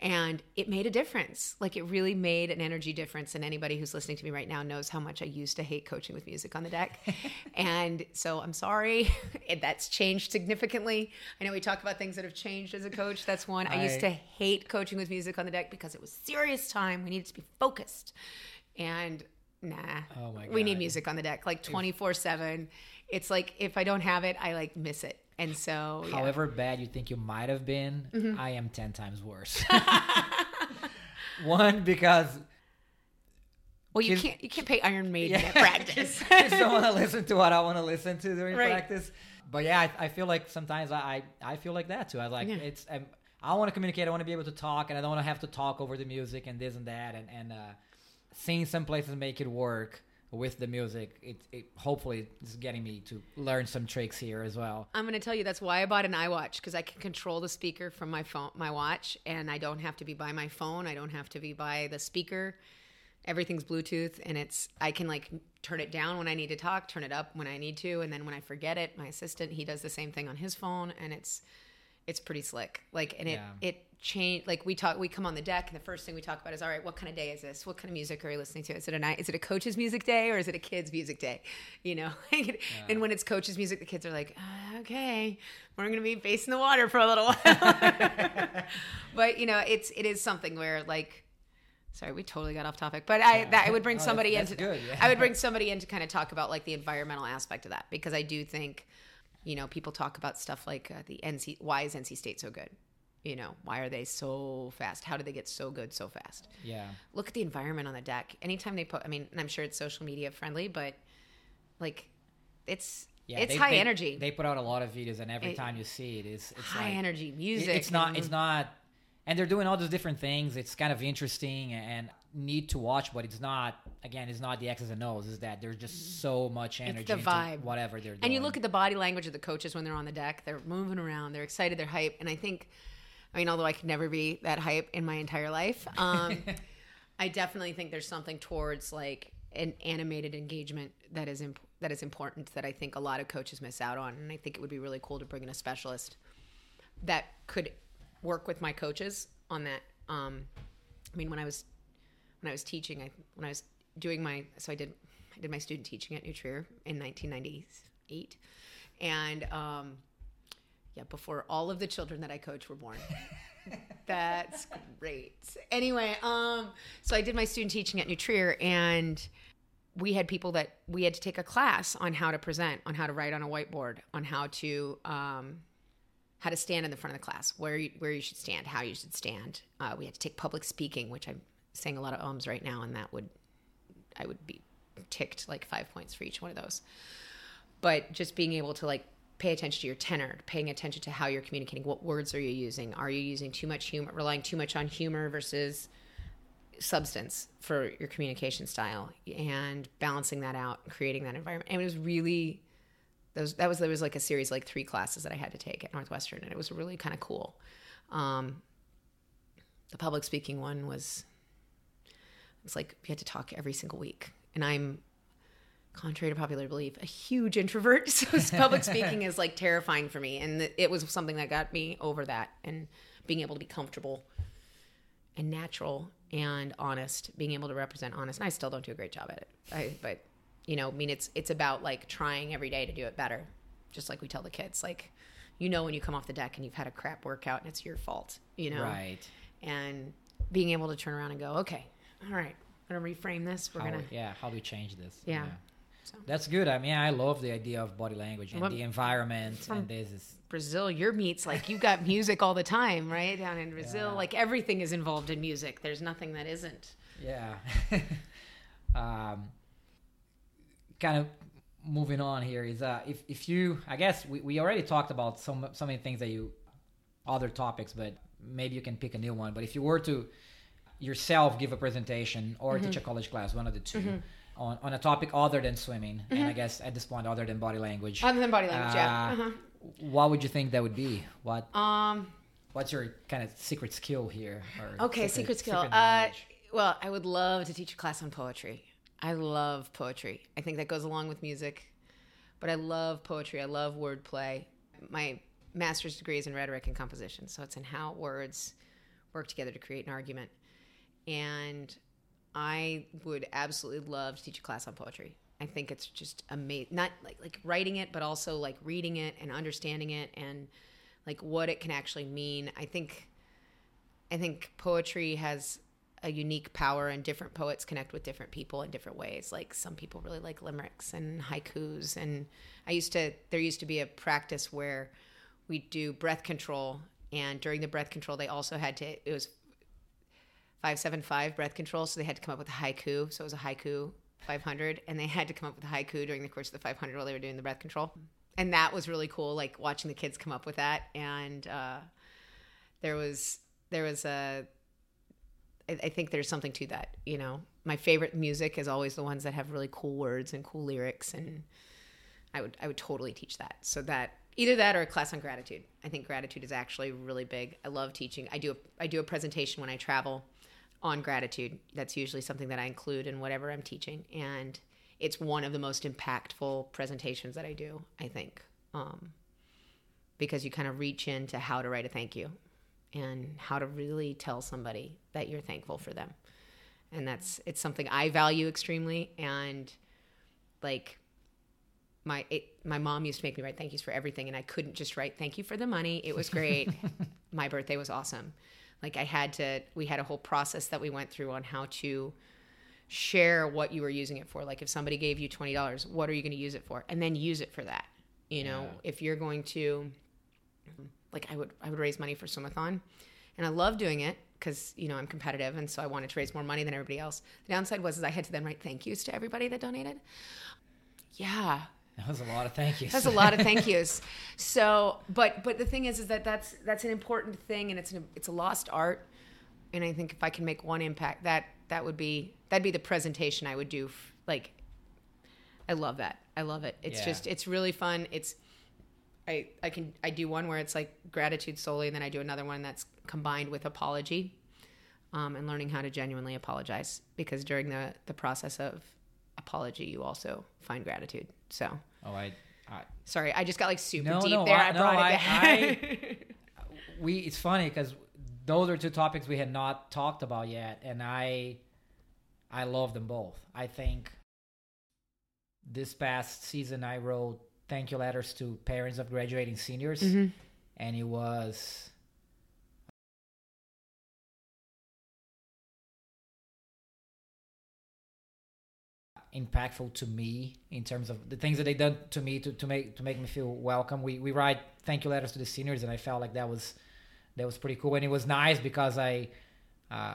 and it made a difference. Like it really made an energy difference. And anybody who's listening to me right now knows how much I used to hate coaching with music on the deck. and so I'm sorry. That's changed significantly. I know we talk about things that have changed as a coach. That's one. I, I used to hate coaching with music on the deck because it was serious time. We needed to be focused. And nah. Oh my God. We need music on the deck like 24 7. It's like if I don't have it, I like miss it. And so, yeah. however bad you think you might have been, mm-hmm. I am 10 times worse. One, because. Well, you can't you can't pay Iron Maiden yeah. at practice. kids don't want to listen to what I want to listen to during right. practice. But yeah, I, I, feel like sometimes I, I, I feel like that too. I like yeah. it's I'm, I want to communicate. I want to be able to talk, and I don't want to have to talk over the music and this and that. And and uh, seeing some places make it work with the music, it, it hopefully is getting me to learn some tricks here as well. I'm going to tell you that's why I bought an iWatch because I can control the speaker from my phone, my watch, and I don't have to be by my phone. I don't have to be by the speaker. Everything's Bluetooth, and it's I can like turn it down when I need to talk, turn it up when I need to, and then when I forget it, my assistant he does the same thing on his phone, and it's it's pretty slick. Like, and it yeah. it change like we talk we come on the deck and the first thing we talk about is all right what kind of day is this what kind of music are you listening to is it a night is it a coach's music day or is it a kid's music day you know yeah. and when it's coach's music the kids are like uh, okay we're gonna be facing the water for a little while but you know it's it is something where like sorry we totally got off topic but i yeah. that i would bring oh, somebody that's, that's in to, yeah. i would bring somebody in to kind of talk about like the environmental aspect of that because i do think you know people talk about stuff like uh, the nc why is nc state so good you know why are they so fast? How do they get so good so fast? Yeah. Look at the environment on the deck. Anytime they put i mean and i'm sure it's social media friendly but like it's yeah, it's they, high they, energy. they put out a lot of videos and every it, time you see it is it's high like, energy music it, it's not it's not and they're doing all those different things. It's kind of interesting and need to watch but it's not again it's not the x's and o's is that there's just mm-hmm. so much energy it's the vibe. whatever they're doing and you look at the body language of the coaches when they're on the deck. They're moving around. They're excited. They're hype. And i think I mean, although I could never be that hype in my entire life, um, I definitely think there's something towards like an animated engagement that is imp- that is important that I think a lot of coaches miss out on, and I think it would be really cool to bring in a specialist that could work with my coaches on that. Um, I mean, when I was when I was teaching, I when I was doing my so I did I did my student teaching at New Trier in 1998, and um, yeah, before all of the children that I coach were born. That's great. Anyway, um, so I did my student teaching at New Trier, and we had people that we had to take a class on how to present, on how to write on a whiteboard, on how to um, how to stand in the front of the class, where you, where you should stand, how you should stand. Uh, we had to take public speaking, which I'm saying a lot of ums right now, and that would I would be ticked like five points for each one of those. But just being able to like pay attention to your tenor, paying attention to how you're communicating, what words are you using? Are you using too much humor, relying too much on humor versus substance for your communication style and balancing that out, creating that environment. And it was really those that was there was like a series like three classes that I had to take at Northwestern and it was really kind of cool. Um, the public speaking one was it's like we had to talk every single week. And I'm contrary to popular belief, a huge introvert. So public speaking is like terrifying for me. And it was something that got me over that and being able to be comfortable and natural and honest, being able to represent honest. And I still don't do a great job at it. I, but you know, I mean, it's it's about like trying every day to do it better. Just like we tell the kids, like you know when you come off the deck and you've had a crap workout and it's your fault, you know, Right. and being able to turn around and go, okay, all right, I'm gonna reframe this. We're gonna yeah, how do we change this? Yeah. So- That's good. I mean, I love the idea of body language and Well, the environment and this is Brazil, your meets like you got music all the time, right? Down in Brazil, Yeah. like everything is involved in music. There's nothing that isn't. Yeah. um, kind of moving on here is uh, if, if you, I guess we, we already talked about some so many things that you, other topics, but maybe you can pick a new one. But if you were to yourself give a presentation or teach a college class, one of the 2 on, on a topic other than swimming, and I guess at this point, other than body language, Other than body language, yeah. uh, what would you think that would be? What Um, What's your kind of secret skill here? okay, secret, skill. secret uh, well, I would love to teach a class on poetry. I love poetry. I think that goes along with music, but I love poetry. I love wordplay. My master's degree is in rhetoric and composition, so it's in how words work together to create an argument. And I would absolutely love to teach a class on poetry. I think it's just amazing. Not like like writing it, but also like reading it and understanding it and like what it can actually mean. I think I think poetry has a unique power and different poets connect with different people in different ways. Like some people really like limericks and haikus and I used to there used to be a practice where we do breath control and during the breath control they also had to it was 575 breath control so they had to come up with a haiku so it was a haiku 500 and they had to come up with a haiku during the course of the 500 while they were doing the breath control. And that was really cool like watching the kids come up with that and uh, there was there was a I, think there's something to that you know? My favorite music is always the ones that have really cool words and cool lyrics and i would i would totally teach that. So that either that or a class on gratitude. I think gratitude is actually really big. I love teaching. I do a, i do a presentation when i travel on gratitude. That's usually something that i include in whatever i'm teaching. And it's one of the most impactful presentations that i do i think um, because you kind of reach into how to write a thank you and how to really tell somebody that you're thankful for them. And that's it's something i value extremely. And like my it, my mom used to make me write thank yous for everything. And i couldn't just write thank you for the money. It was great. My birthday was awesome like i had to we had a whole process that we went through on how to share what you were using it for like if somebody gave you $20 what are you going to use it for and then use it for that you know Yeah. if you're going to like I would I would raise money for swimathon, and I love doing it because you know I'm competitive, and so I wanted to raise more money than everybody else. The downside was is I had to then write thank yous to everybody that donated. Yeah, That was a lot of thank yous. that's a lot of thank yous. So, but but the thing is, is that that's that's an important thing, and it's an, it's a lost art. And I think if I can make one impact, that that would be that'd be the presentation I would do. f- Like, I love that. I love it. It's Yeah. just it's really fun. It's I I can I do one where it's like gratitude solely, and then I do another one that's combined with apology, um, and learning how to genuinely apologize because during the the process of apology, you also find gratitude. So. Oh, I, I Sorry, I just got like super No, deep no, there. I- I, brought I- it back. we it's funny because those are two topics we had not talked about yet and i i love them both i think this past season I wrote thank you letters to parents of graduating seniors, Mhm. and it was impactful to me in terms of the things that they done to me to, to make to make me feel welcome. We we write thank you letters to the seniors, and I felt like that was that was pretty cool, and it was nice because I uh,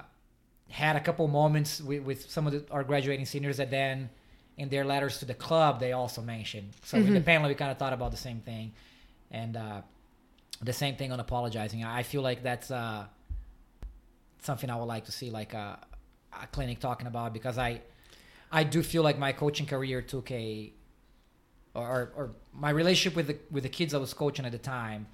had a couple moments with, with some of the, our graduating seniors that then in their letters to the club they also mentioned. So Mm-hmm. independently, we kind of thought about the same thing, and uh, the same thing on apologizing. I feel like that's uh, something I would like to see like a, a clinic talking about because I I do feel like my coaching career took a or, or my relationship with the with the kids I was coaching at the time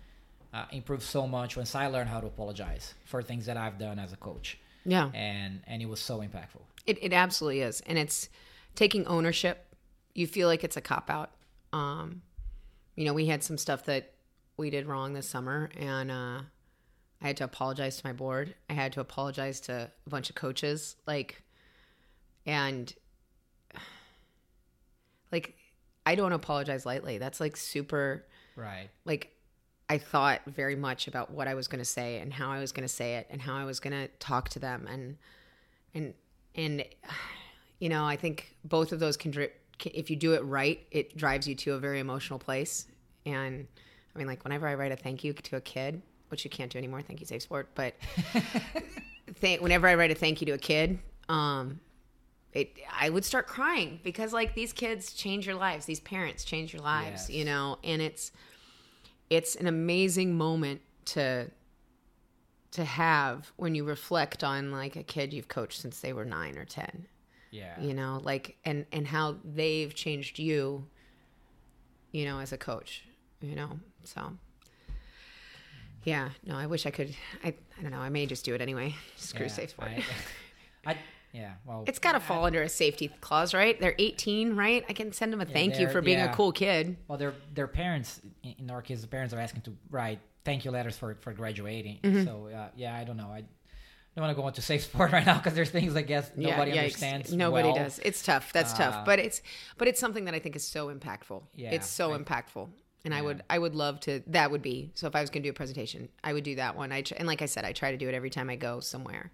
uh, improved so much once I learned how to apologize for things that I've done as a coach, Yeah. and and it was so impactful. It, it absolutely is. And it's taking ownership. You feel like it's a cop out. Um, you know, we had some stuff that we did wrong this summer, and uh, I had to apologize to my board. I had to apologize to a bunch of coaches. Like, and like, I don't apologize lightly. That's like super Right. like I thought very much about what I was going to say and how I was going to say it and how I was going to talk to them and and and you know I think both of those can dri- can- if you do it right it drives you to a very emotional place and I mean like whenever I write a thank you to a kid which you can't do anymore thank you safe sport but th- whenever I write a thank you to a kid um it I would start crying because like these kids change your lives. These parents change your lives Yes. you know? And it's it's an amazing moment to to have when you reflect on like a kid you've coached since they were 9 or 10 Yeah. you know like and and how they've changed you you know as a coach you know? So yeah. No i wish i could i i don't know. I may just do it anyway. Screw Yeah, safe sport I, I yeah. Well, it's got to fall under a safety clause right they're 18 right i can send them a thank you for being yeah. a cool kid Well, their their parents in our case, the parents are asking to write thank you letters for for graduating. Mm-hmm. So uh, yeah, I don't know. I don't want to go into safe sport right now because there's things I guess nobody yikes. understands. Nobody well. does. It's tough. That's Uh, tough. But it's but it's something that I think is so impactful. Yeah, it's so I- impactful. And I would I would love to that would be so if I was going to do a presentation, I would do that one. I tr- and like I said, I try to do it every time I go somewhere.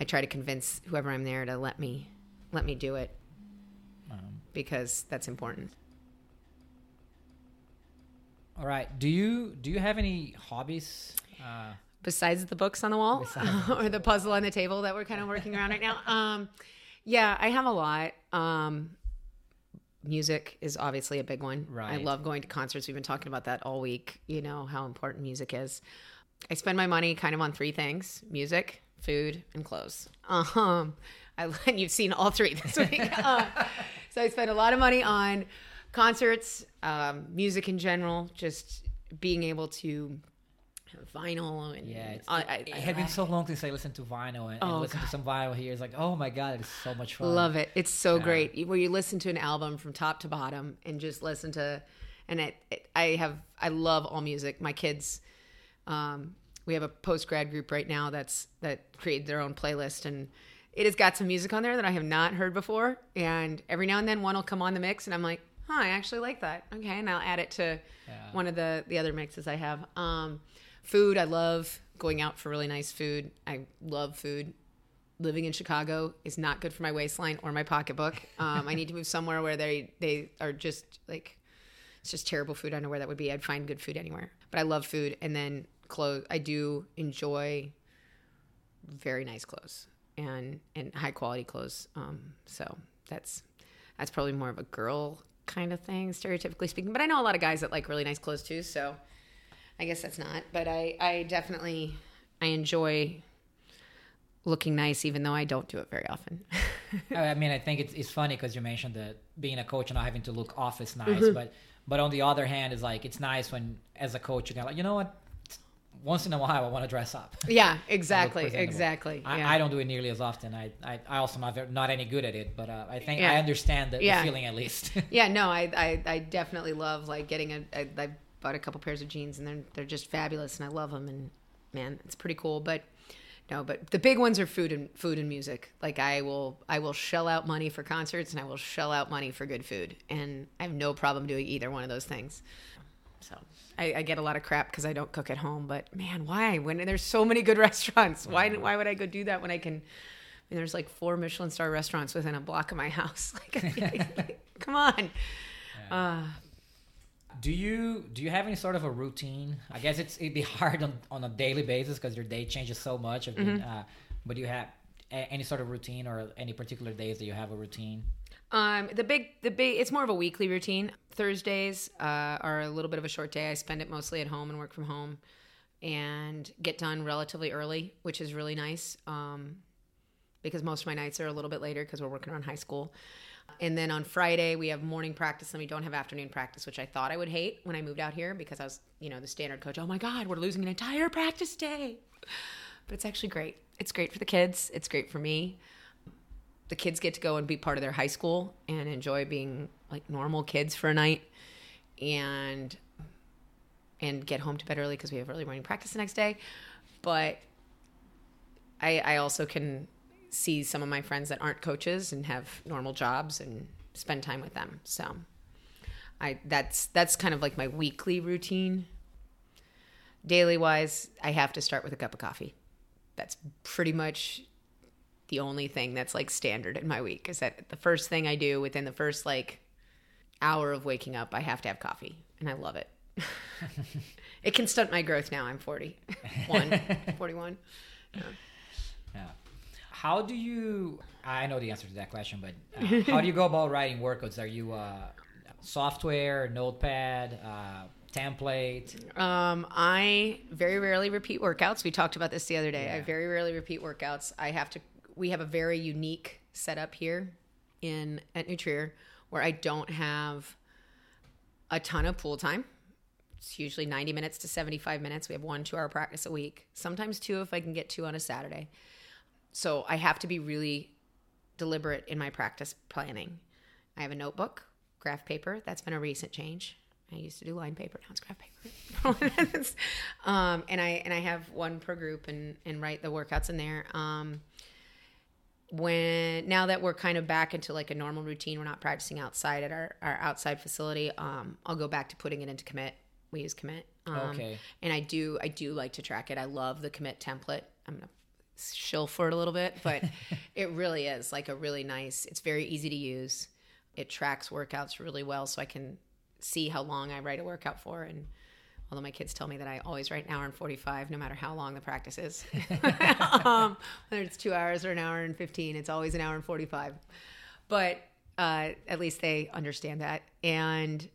I try to convince whoever I'm there to let me let me do it Um, because that's important. all right. Do you do you have any hobbies? Uh, besides the books on the wall or the puzzle on the table that we're kind of working around right now. Um, yeah, I have a lot. Um, music is obviously a big one. Right. I love going to concerts. We've been talking about that all week. You know how important music is. I spend my money kind of on three things: music, food, and clothes. Um, I and you've seen all three this week. um, so I spend a lot of money on concerts, um, music in general, just being able to have vinyl and yeah, it's, I, it, it had been so long since I listened to vinyl and, Oh, and listened to some vinyl here. It's like, oh my god, it's so much fun. Love it. It's so great. Where you listen to an album from top to bottom and just listen to, and it, it I have, I love all music. My kids, um, we have a post grad group right now that's that created their own playlist and it has got some music on there that I have not heard before. And every now and then one will come on the mix and I'm like, huh, I actually like that. Okay, and I'll add it to one of the the other mixes I have. Um, food, I love going out for really nice food. I love food living in Chicago is not good for my waistline or my pocketbook. Um, I need to move somewhere where they they are just like it's just terrible food. I don't know where that would be. I'd find good food anywhere. But I love food, and then clothes. I do enjoy very nice clothes and and high quality clothes. Um, so that's that's probably more of a girl kind of thing, stereotypically speaking. But I know a lot of guys that like really nice clothes too. So I guess that's not. But I I definitely I enjoy looking nice, even though I don't do it very often. I mean, I think it's, it's funny because you mentioned that being a coach and not having to look office nice, Mm-hmm. but but on the other hand, it's like it's nice when as a coach you can like you know what, once in a while I want to dress up. yeah, exactly, exactly. I, yeah. I don't do it nearly as often. I I, I also not not any good at it, but uh, I think Yeah. I understand the, the feeling at least. yeah, no, I, I, I definitely love like getting a. I, I bought a couple pairs of jeans and they're they're just fabulous and I love them and man, it's pretty cool. But no, but the big ones are food and food and music. Like I will I will shell out money for concerts and I will shell out money for good food, and I have no problem doing either one of those things. So I, I get a lot of crap because I don't cook at home. But man, why? When there's so many good restaurants, why why would I go do that when I can? I mean, there's like four Michelin star restaurants within a block of my house. Like, come on. Uh, do you do you have any sort of a routine? I guess it's it'd be hard on, on a daily basis because your day changes so much. Mm-hmm. Uh, but do you have a, any sort of routine or any particular days that you have a routine? Um, the big, the big, it's more of a weekly routine. Thursdays uh, are a little bit of a short day. I spend it mostly at home and work from home, and get done relatively early, which is really nice. Um, because most of my nights are a little bit later because we're working on high school. And then on Friday, we have morning practice and we don't have afternoon practice, which I thought I would hate when I moved out here because I was, you know, the standard coach. Oh my God, we're losing an entire practice day. But it's actually great. It's great for the kids, it's great for me. The kids get to go and be part of their high school and enjoy being like normal kids for a night and and get home to bed early because we have early morning practice the next day. But I, I also can see some of my friends that aren't coaches and have normal jobs and spend time with them. So I that's that's kind of like my weekly routine. Daily wise, I have to start with a cup of coffee. That's pretty much the only thing that's like standard in my week is that the first thing I do within the first like hour of waking up, I have to have coffee and I love it. it can stunt my growth now. I'm 41. 41. Yeah. yeah how do you? I know the answer to that question, but uh, how do you go about writing workouts? Are you uh, software, notepad, uh, template? Um, I very rarely repeat workouts. We talked about this the other day. Yeah. I very rarely repeat workouts. I have to. We have a very unique setup here in at New Trier where I don't have a ton of pool time. It's usually 90 minutes to 75 minutes. We have one two hour practice a week, sometimes two if I can get two on a Saturday so I have to be really deliberate in my practice planning. I have a notebook, graph paper. That's been a recent change. I used to do line paper. Now it's graph paper. um, and I and I have one per group and and write the workouts in there. Um, when now that we're kind of back into like a normal routine, we're not practicing outside at our, our outside facility. Um, I'll go back to putting it into commit. We use commit. Um, okay. And I do I do like to track it. I love the commit template. I'm gonna shill for it a little bit, but it really is like a really nice. It's very easy to use. It tracks workouts really well, so I can see how long I write a workout for. And although my kids tell me that I always write an hour and forty-five, no matter how long the practice is, um, whether it's two hours or an hour and fifteen, it's always an hour and forty-five. But uh, at least they understand that, and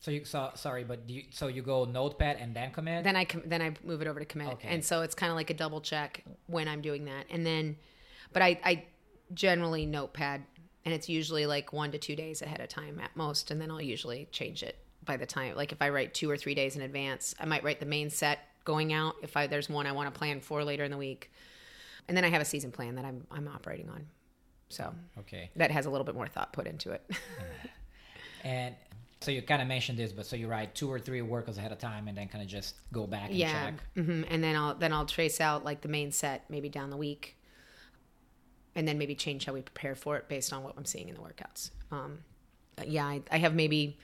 so you so, sorry, but you, so you go notepad and then commit. Then I com- then I move it over to commit, okay. and so it's kind of like a double check when I'm doing that, and then, but I I generally notepad, and it's usually like one to two days ahead of time at most, and then I'll usually change it by the time. Like if I write two or three days in advance, I might write the main set going out. If I there's one I want to plan for later in the week, and then I have a season plan that I'm I'm operating on. So okay, that has a little bit more thought put into it. and so you kind of mentioned this, but so you write two or three workouts ahead of time, and then kind of just go back and yeah. check. Mm-hmm. And then I'll then I'll trace out like the main set maybe down the week, and then maybe change how we prepare for it based on what I'm seeing in the workouts. Um, yeah, I, I have maybe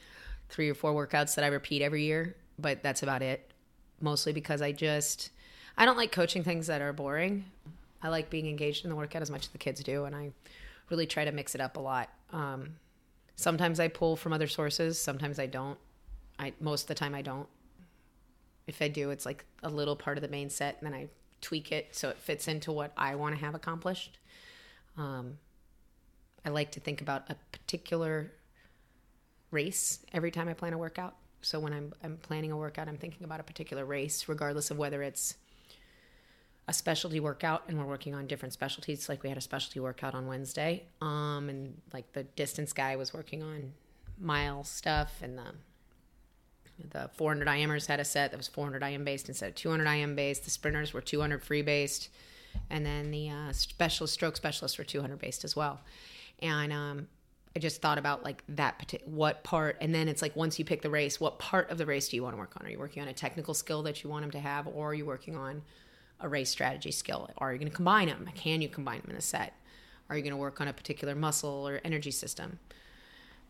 three or four workouts that I repeat every year, but that's about it. Mostly because I just I don't like coaching things that are boring. I like being engaged in the workout as much as the kids do, and I really try to mix it up a lot. Um, Sometimes I pull from other sources, sometimes I don't. I most of the time I don't. If I do, it's like a little part of the main set, and then I tweak it so it fits into what I want to have accomplished. Um, I like to think about a particular race every time I plan a workout. So when I'm I'm planning a workout, I'm thinking about a particular race, regardless of whether it's a specialty workout and we're working on different specialties. Like we had a specialty workout on Wednesday. Um, and like the distance guy was working on mile stuff and the the 400 IMers had a set that was 400 IM based instead of 200 IM based. The sprinters were 200 free based, and then the uh, specialist stroke specialists were 200 based as well. And um, I just thought about like that what part, and then it's like once you pick the race, what part of the race do you want to work on? Are you working on a technical skill that you want them to have, or are you working on a race strategy skill. Are you going to combine them? Can you combine them in a set? Are you going to work on a particular muscle or energy system?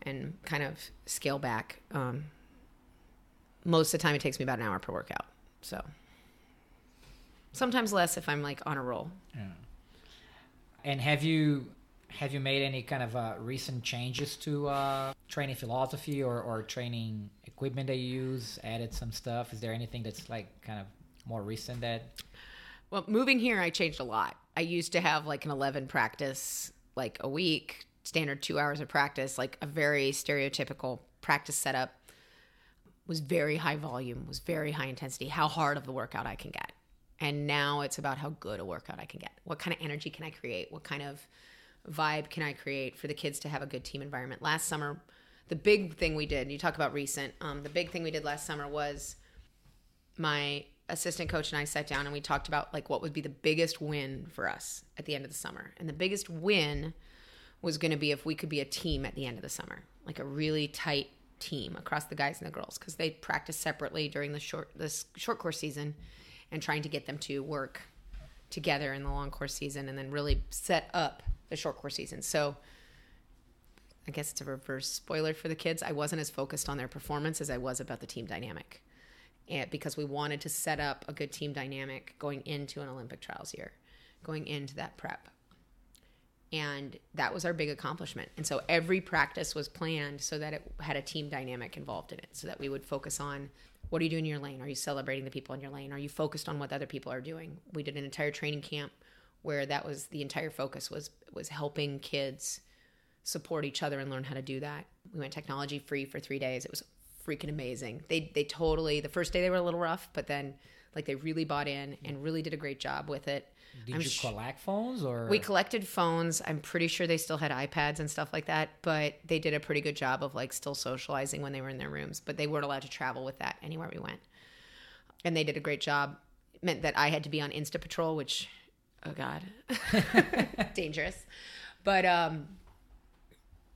And kind of scale back. Um, most of the time, it takes me about an hour per workout. So sometimes less if I'm like on a roll. And have you have you made any kind of uh, recent changes to uh, training philosophy or, or training equipment that you use? Added some stuff. Is there anything that's like kind of more recent that? Well, moving here, I changed a lot. I used to have like an 11 practice, like a week, standard two hours of practice, like a very stereotypical practice setup. Was very high volume, was very high intensity. How hard of the workout I can get. And now it's about how good a workout I can get. What kind of energy can I create? What kind of vibe can I create for the kids to have a good team environment? Last summer, the big thing we did, you talk about recent, um, the big thing we did last summer was my assistant coach and I sat down and we talked about like what would be the biggest win for us at the end of the summer. And the biggest win was going to be if we could be a team at the end of the summer, like a really tight team across the guys and the girls because they practice separately during the short this short course season and trying to get them to work together in the long course season and then really set up the short course season. So I guess it's a reverse spoiler for the kids. I wasn't as focused on their performance as I was about the team dynamic. And because we wanted to set up a good team dynamic going into an Olympic trials year, going into that prep. And that was our big accomplishment. And so every practice was planned so that it had a team dynamic involved in it, so that we would focus on what are you doing in your lane? Are you celebrating the people in your lane? Are you focused on what other people are doing? We did an entire training camp where that was the entire focus was was helping kids support each other and learn how to do that. We went technology free for 3 days. It was freaking amazing. They they totally the first day they were a little rough, but then like they really bought in and really did a great job with it. Did I'm you sh- collect phones or? We collected phones. I'm pretty sure they still had iPads and stuff like that, but they did a pretty good job of like still socializing when they were in their rooms, but they weren't allowed to travel with that anywhere we went. And they did a great job. It meant that I had to be on Insta Patrol, which oh god. Dangerous. But um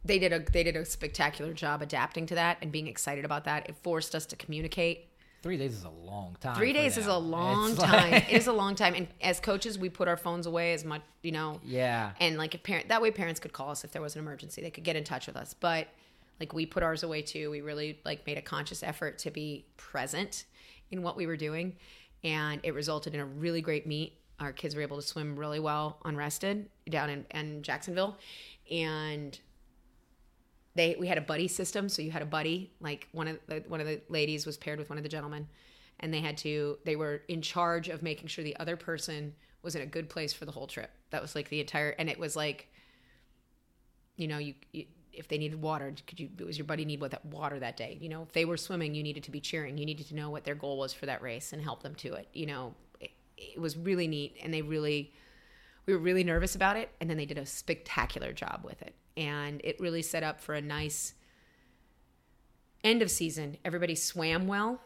they did a they did a spectacular job adapting to that and being excited about that. It forced us to communicate. Three days is a long time. Three for days is a long It's time. like- it is a long time. And as coaches, we put our phones away as much, you know, yeah. and like if parent that way parents could call us if there was an emergency they could get in touch with us but like we put ours away too we really like made a conscious effort to be present in what we were doing and it resulted in a really great meet our kids were able to swim really well unrested down in, in jacksonville. And they we had a buddy system. So you had a buddy like one of the one of the ladies was paired with one of the gentlemen and they had to they were in charge of making sure the other person was in a good place for the whole trip. That was like the entire and it was like you know you, you if they needed water could you was your buddy need what that water that day. You know if they were swimming you needed to be cheering. You needed to know what their goal was for that race and help them to it you know it, was really neat and they really we were really nervous about it and then they did a spectacular job with it. And it really set up for a nice end of season. Everybody swam well.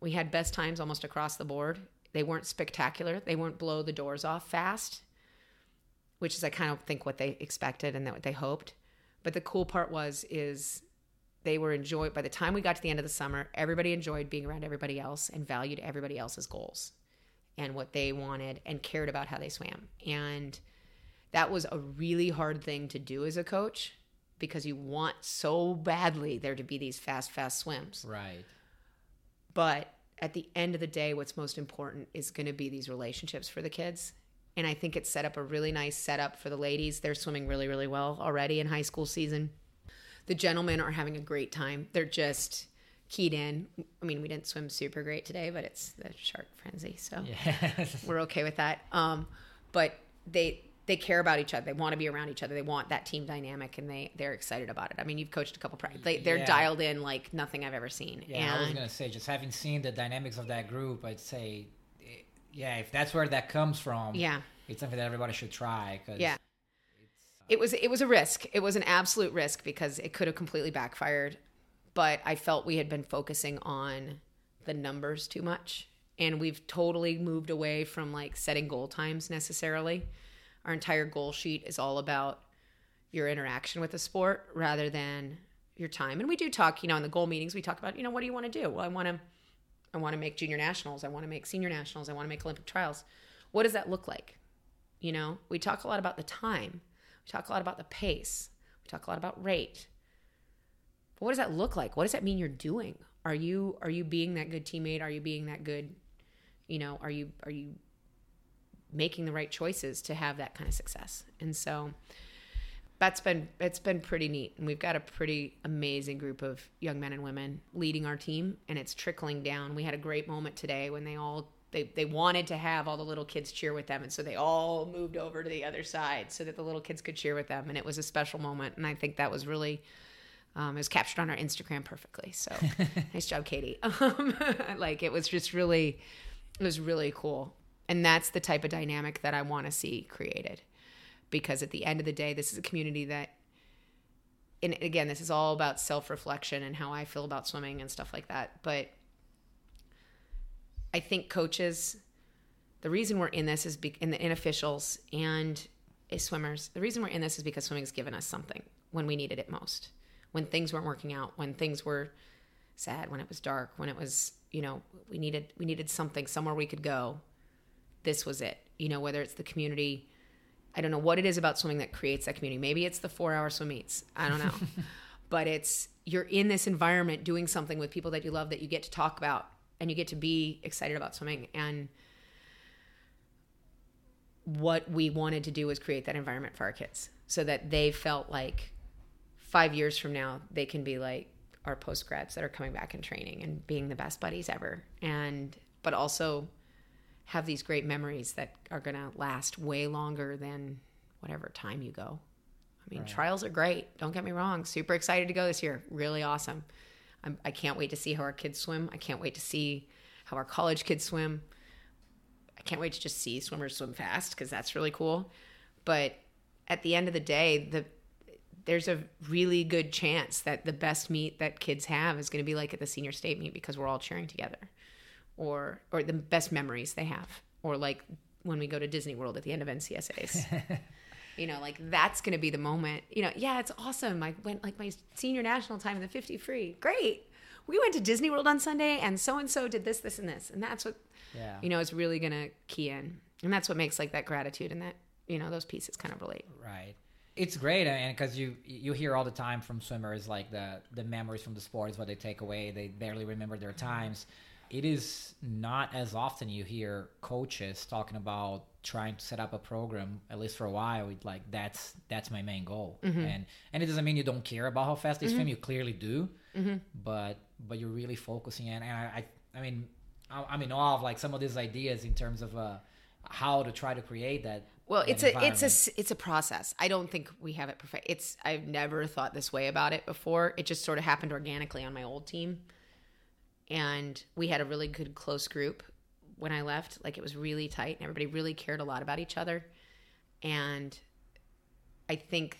We had best times almost across the board. They weren't spectacular. They weren't blow the doors off fast which is i kind of think what they expected and what they hoped. But the cool part was is they were enjoyed by the time we got to the end of the summer everybody enjoyed being around everybody else and valued everybody else's goals and what they wanted and cared about how they swam. And that was a really hard thing to do as a coach because you want so badly there to be these fast fast swims. Right. but at the end of the day what's most important is going to be these relationships for the kids. And i think it set up a really nice setup for the ladies. They're swimming really really well already in high school season. The gentlemen are having a great time. They're just keyed in i mean we didn't swim super great today but it's the shark frenzy so Yeah. we're okay with that um, but they they care about each other they want to be around each other they want that team dynamic and they they're excited about it i mean you've coached a couple practice they, they're Yeah. dialed in like nothing i've ever seen Yeah, I was gonna say, just having seen the dynamics of that group, I'd say, yeah, if that's where that comes from, yeah it's something that everybody should try. Cause Yeah. it was it was a risk. It was an absolute risk because it could have completely backfired. But I felt we had been focusing on the numbers too much, and we've totally moved away from like setting goal times necessarily. Our entire goal sheet is all about your interaction with the sport rather than your time. And we do talk, you know, in the goal meetings, we talk about, you know, what do you want to do? Well, I want to I want to make junior nationals. I want to make senior nationals. I want to make Olympic trials. What does that look like? You know, we talk a lot about the time. We talk a lot about the pace. We talk a lot about rate. But what does that look like? What does that mean you're doing? Are you are you being that good teammate? Are you being that good, you know, are you are you making the right choices to have that kind of success? And so that's been it's been pretty neat and we've got a pretty amazing group of young men and women leading our team and it's trickling down we had a great moment today when they all they, they wanted to have all the little kids cheer with them and so they all moved over to the other side so that the little kids could cheer with them and it was a special moment and i think that was really um, it was captured on our instagram perfectly. So nice job katie. Um, like it was just really it was really cool. And that's the type of dynamic that i want to see created. Because at the end of the day, this is a community that, and again, this is all about self reflection and how I feel about swimming and stuff like that. But I think coaches, the reason we're in this is, be, in the in officials and swimmers, the reason we're in this is because swimming has given us something when we needed it most, when things weren't working out, when things were sad, when it was dark, when it was, you know, we needed we needed something somewhere we could go. This was it. You know, whether it's the community I don't know what it is about swimming that creates that community. Maybe it's the four hour swim meets. I don't know. but it's you're in this environment doing something with people that you love that you get to talk about and you get to be excited about swimming. And what we wanted to do was create that environment for our kids so that they felt like five years from now they can be like our post grads that are coming back and training and being the best buddies ever. And but also have these great memories that are going to last way longer than whatever time you go. I mean, right. trials are great. Don't get me wrong. Super excited to go this year. Really awesome. I'm, I can not wait to see how our kids swim. I can't wait to see how our college kids swim. I can't wait to just see swimmers swim fast because that's really cool. But at the end of the day, the there's a really good chance that the best meet that kids have is going to be like at the senior state meet because we're all cheering together or or the best memories they have or like when we go to Disney World at the end of NCSAs. you know, like that's going to be the moment. You know, yeah, it's awesome. I went like my senior national time in the 50 free. Great. We went to Disney World on Sunday and so and so did this this and this. And that's what yeah. you know is really going to key in. And that's what makes like that gratitude and that, you know, those pieces kind of relate. Right. It's great, I mean, because you you hear all the time from swimmers like the the memories from the sport is what they take away. They barely remember their times it is not as often you hear coaches talking about trying to set up a program at least for a while like that's that's my main goal mm-hmm. and and it doesn't mean you don't care about how fast they mm-hmm. swim you clearly do mm-hmm. but but you're really focusing in and i i, I mean I, i'm in awe of like some of these ideas in terms of uh how to try to create that well it's a it's a it's a process i don't think we have it perfect it's i've never thought this way about it before it just sort of happened organically on my old team and we had a really good close group when I left. Like it was really tight, and everybody really cared a lot about each other. And I think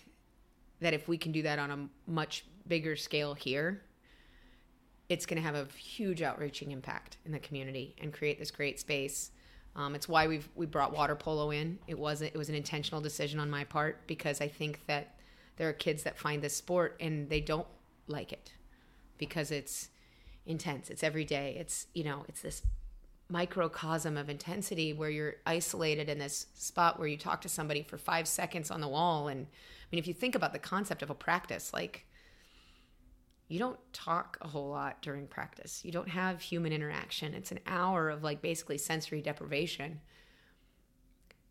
that if we can do that on a much bigger scale here, it's going to have a huge outreaching impact in the community and create this great space. Um, it's why we've we brought water polo in. It wasn't it was an intentional decision on my part because I think that there are kids that find this sport and they don't like it because it's intense. It's every day. It's, you know, it's this microcosm of intensity where you're isolated in this spot where you talk to somebody for five seconds on the wall. And I mean, if you think about the concept of a practice, like you don't talk a whole lot during practice, you don't have human interaction. It's an hour of like basically sensory deprivation.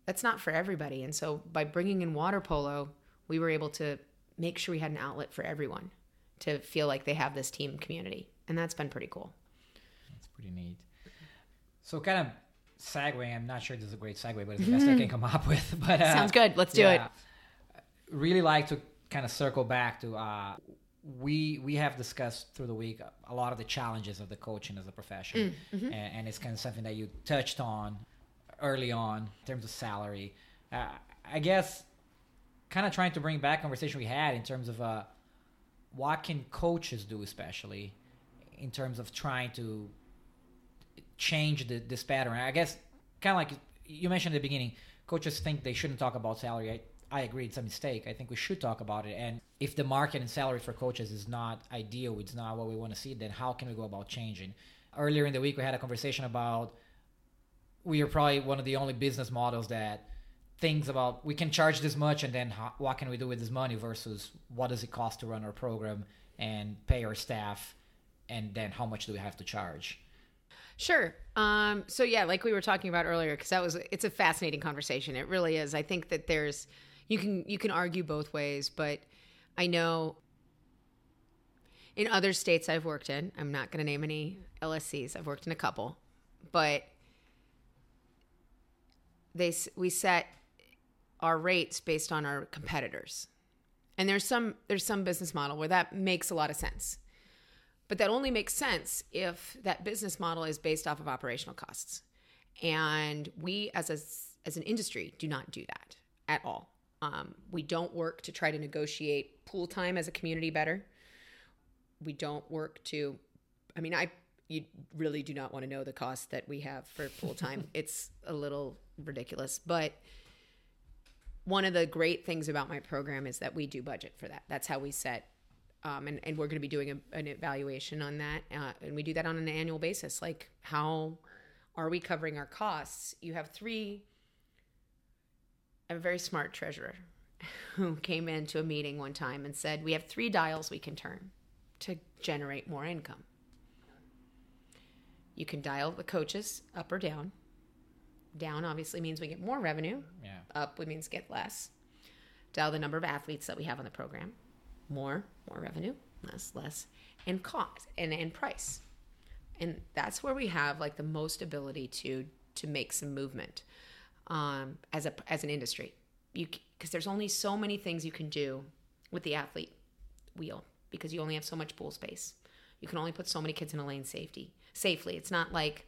That's not for everybody. And so by bringing in water polo, we were able to make sure we had an outlet for everyone to feel like they have this team community and that's been pretty cool. That's pretty neat. So kind of segue. I'm not sure this is a great segue, but it's the best I can come up with. But uh, sounds good. Let's do yeah, it. Really like to kind of circle back to uh, we we have discussed through the week a lot of the challenges of the coaching as a profession, mm, mm-hmm. and, and, it's kind of something that you touched on early on in terms of salary. Uh, I guess kind of trying to bring back conversation we had in terms of uh, what can coaches do, especially in terms of trying to change the, this pattern. I guess kind of like you mentioned at the beginning, coaches think they shouldn't talk about salary. I, agree, it's a mistake. I think we should talk about it. And if the market and salary for coaches is not ideal, it's not what we want to see, then how can we go about changing? earlier in the week we had a conversation about we are probably one of the only business models that thinks about we can charge this much and then how, what can we do with this money versus what does it cost to run our program and pay our staff and then how much do we have to charge Sure. Um, so yeah, like we were talking about earlier, because that was it's a fascinating conversation. It really is. I think that there's you can you can argue both ways, but I know in other states I've worked in, I'm not going to name any LSCs. I've worked in a couple, but they we set our rates based on our competitors. And there's some there's some business model where that makes a lot of sense. But that only makes sense if that business model is based off of operational costs. And we, as a, as an industry, do not do that at all. Um, we don't work to try to negotiate pool time as a community better. We don't work to, I mean, I you really do not want to know the cost that we have for pool time. it's a little ridiculous, but one of the great things about my program is that we do budget for that. That's how we set um, and, and we're going to be doing a, an evaluation on that uh, and we do that on an annual basis like how are we covering our costs you have three a very smart treasurer who came into a meeting one time and said we have three dials we can turn to generate more income. You can dial the coaches up or down. Down obviously means we get more revenue. Yeah. Up would means get less. Dial the number of athletes that we have on the program. More more revenue less less. And cost and and price. And that's where we have like the most ability to to make some movement um, as a as an industry you because there's only so many things you can do with the athlete wheel because you only have so much pool space you can only put so many kids in a lane safety safely it's not like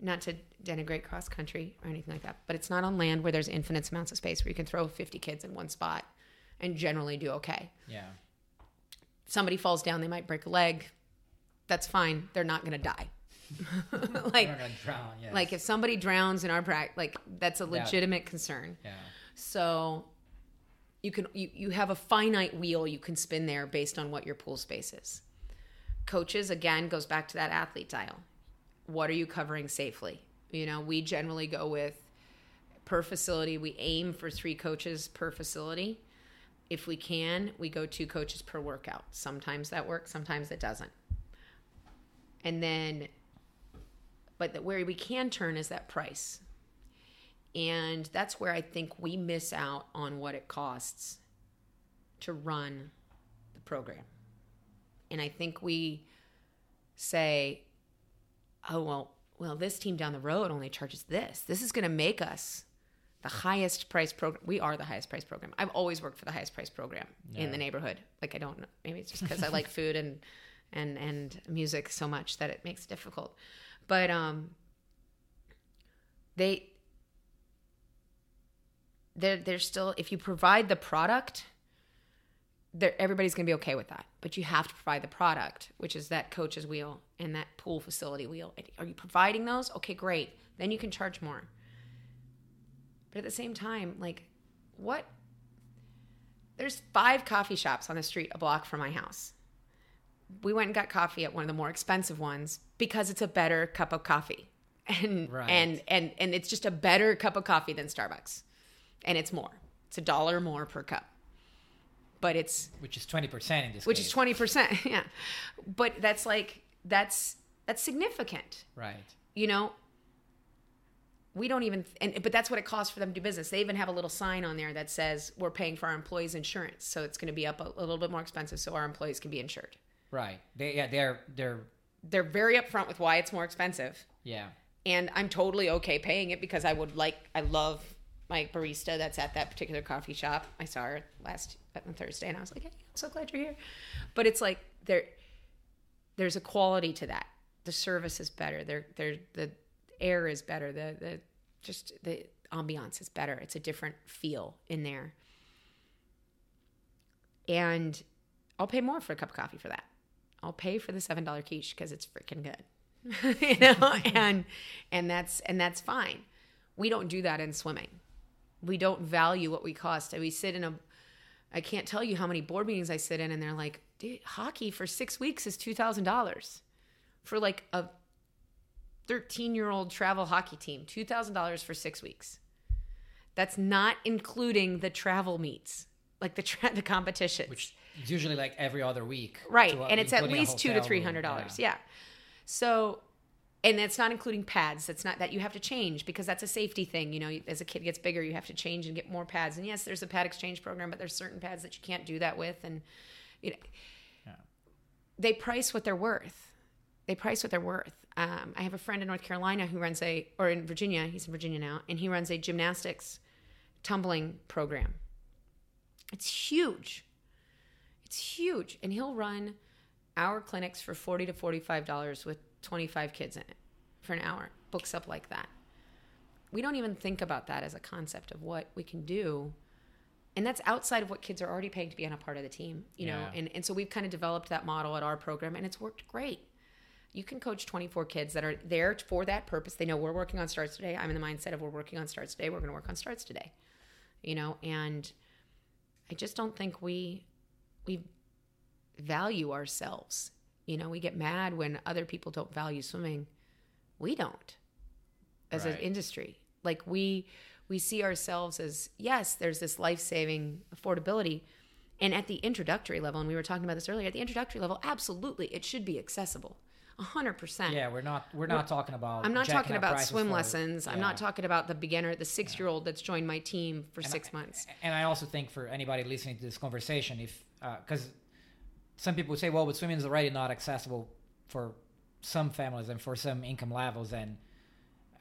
not to denigrate cross country or anything like that but it's not on land where there's infinite amounts of space where you can throw 50 kids in one spot and generally do okay yeah somebody falls down, they might break a leg. That's fine. They're not going to die. like, drown yes. like if somebody drowns in our practice, like that's a legitimate concern. yeah So you can you, you have a finite wheel you can spin there based on what your pool space is. Coaches again goes back to that athlete dial. What are you covering safely? You know, we generally go with per facility. We aim for three coaches per facility. If we can, we go two coaches per workout. Sometimes that works, sometimes it doesn't. And then, but the, where we can turn is that price. And that's where I think we miss out on what it costs to run the program. And I think we say, oh, well, well, this team down the road only charges this. This is going to make us the highest price program. We are the highest price program. I've always worked for the highest price program in the neighborhood. Like I don't know, maybe it's just because I like food and and and music so much that it makes it difficult. But um, they they're they're still if you provide the product there everybody's going to be okay with that. But you have to provide the product which is that coach's wheel and that pool facility wheel. Are you providing those? Okay great. Then you can charge more. But at the same time like what there's five coffee shops on the street a block from my house we went and got coffee at one of the more expensive ones because it's a better cup of coffee. And Right. and and and it's just a better cup of coffee than starbucks. And it's more. It's a dollar more per cup. But it's which is 20% in this which case. is 20% yeah. But that's like that's that's significant. Right. You know? We don't even and but that's what it costs for them to do business. They even have a little sign on there that says we're paying for our employees insurance. So it's going to be up a, a little bit more expensive so our employees can be insured right. They yeah they're they're they're very upfront with why it's more expensive. Yeah. And i'm totally okay paying it because i would like i love my barista that's at that particular coffee shop. I saw her last on thursday and i was like hey i'm so glad you're here. But it's like there there's a quality to that. The service is better. There there the air is better. The the just the ambiance is better. It's a different feel in there. And i'll pay more for a cup of coffee for that i'll pay for the seven dollar quiche because it's freaking good. You know? And and that's and that's fine. We don't do that in swimming. We don't value what we cost. I we sit in a i can't tell you how many board meetings i sit in and they're like dude hockey for six weeks is $2000 for like a 13 year old travel hockey team $2,000 for six weeks. That's not including the travel meets, like the tra- the competitions. Which is usually like every other week. right, to, uh, and it's at least two to hotel three room. hundred dollars. Yeah. Yeah. So, and that's not including pads. That's not that you have to change because that's a safety thing. You know, as a kid gets bigger, you have to change and get more pads. And yes, there's a pad exchange program, but there's certain pads that you can't do that with. And you know, Yeah. they price what they're worth. They price what they're worth. Um, I have a friend in North Carolina who runs a, or in Virginia, he's in Virginia now, and he runs a gymnastics tumbling program. It's huge. It's huge. And he'll run our clinics for 40 to $45 with 25 kids in it for an hour. Books up like that. We don't even think about that as a concept of what we can do. And that's outside of what kids are already paying to be on a part of the team, you know. And and so we've kind of developed that model at our program and it's worked great. You can coach 24 kids that are there for that purpose. They know we're working on starts today. I'm in the mindset of we're working on starts today. We're going to work on starts today. You know, and I just don't think we we value ourselves. You know, we get mad when other people don't value swimming. We don't as an industry. Like we we see ourselves as yes, there's this life-saving affordability and at the introductory level and we were talking about this earlier, at the introductory level, absolutely it should be accessible. 100%. Yeah, we're not we're not talking about. I'm not talking about swim for- lessons. I'm not talking about the beginner, the 6-year-old that's joined my team for 6 I- months. And I also think for anybody listening to this conversation, if Uh, because some people would say, well, but swimming is already not accessible for some families and for some income levels, and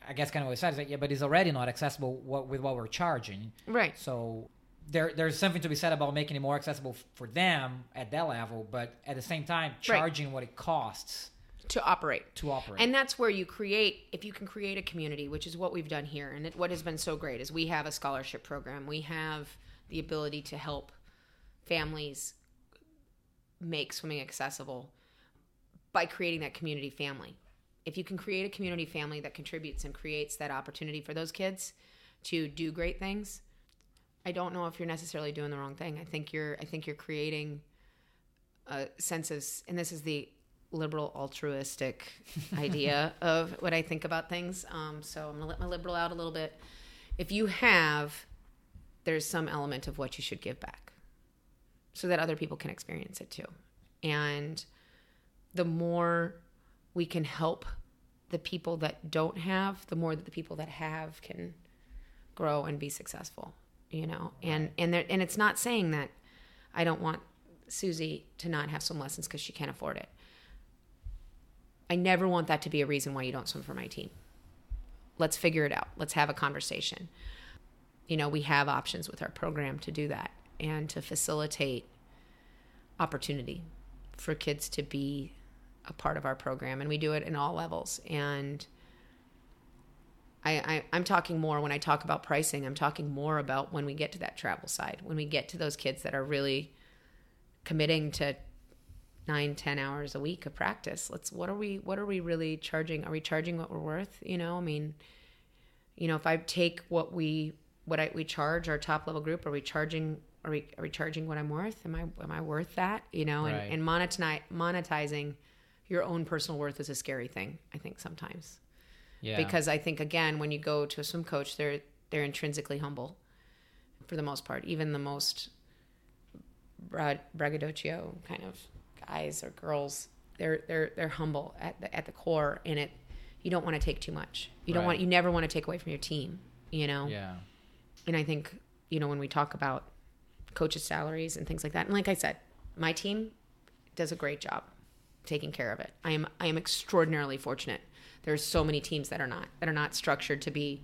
I guess kind of what I said is that yeah, but it's already not accessible what, with what we're charging. Right. So there, there's something to be said about making it more accessible f- for them at that level, but at the same time, charging what it costs To operate. to operate. And that's where you create, if you can create a community, which is what we've done here. And it, what has been so great is we have a scholarship program. We have the ability to help families make swimming accessible by creating that community family. If you can create a community family that contributes and creates that opportunity for those kids to do great things, I don't know if you're necessarily doing the wrong thing. I think you're I think you're creating a sense of and this is the liberal altruistic idea of what I think about things. Um, so I'm gonna let my liberal out a little bit. If you have, there's some element of what you should give back, so that other people can experience it too. And the more we can help the people that don't have, the more that the people that have can grow and be successful. You know, and and there, and it's not saying that I don't want Susie to not have swim lessons because she can't afford it. I never want that to be a reason why you don't swim for my team. Let's figure it out. Let's have a conversation. You know, we have options with our program to do that and to facilitate opportunity for kids to be a part of our program. And we do it in all levels. And I, I, I'm talking more when I talk about pricing, I'm talking more about when we get to that travel side, when we get to those kids that are really committing to nine ten hours a week of practice let's what are we what are we really charging are we charging what we're worth you know i mean you know if i take what we what I, we charge our top level group are we charging are we are we charging what i'm worth am i am i worth that you know and, Right. and monetize, monetizing your own personal worth is a scary thing i think sometimes yeah. because I think again when you go to a swim coach they're they're intrinsically humble for the most part even the most brag- braggadocio kind of guys or girls they're they're they're humble at the at the core and it you don't want to take too much you don't Right. want you never want to take away from your team you know yeah. and I think you know when we talk about coaches salaries and things like that. And like I said my team does a great job taking care of it. I am I am extraordinarily fortunate. There's so many teams that are not that are not structured to be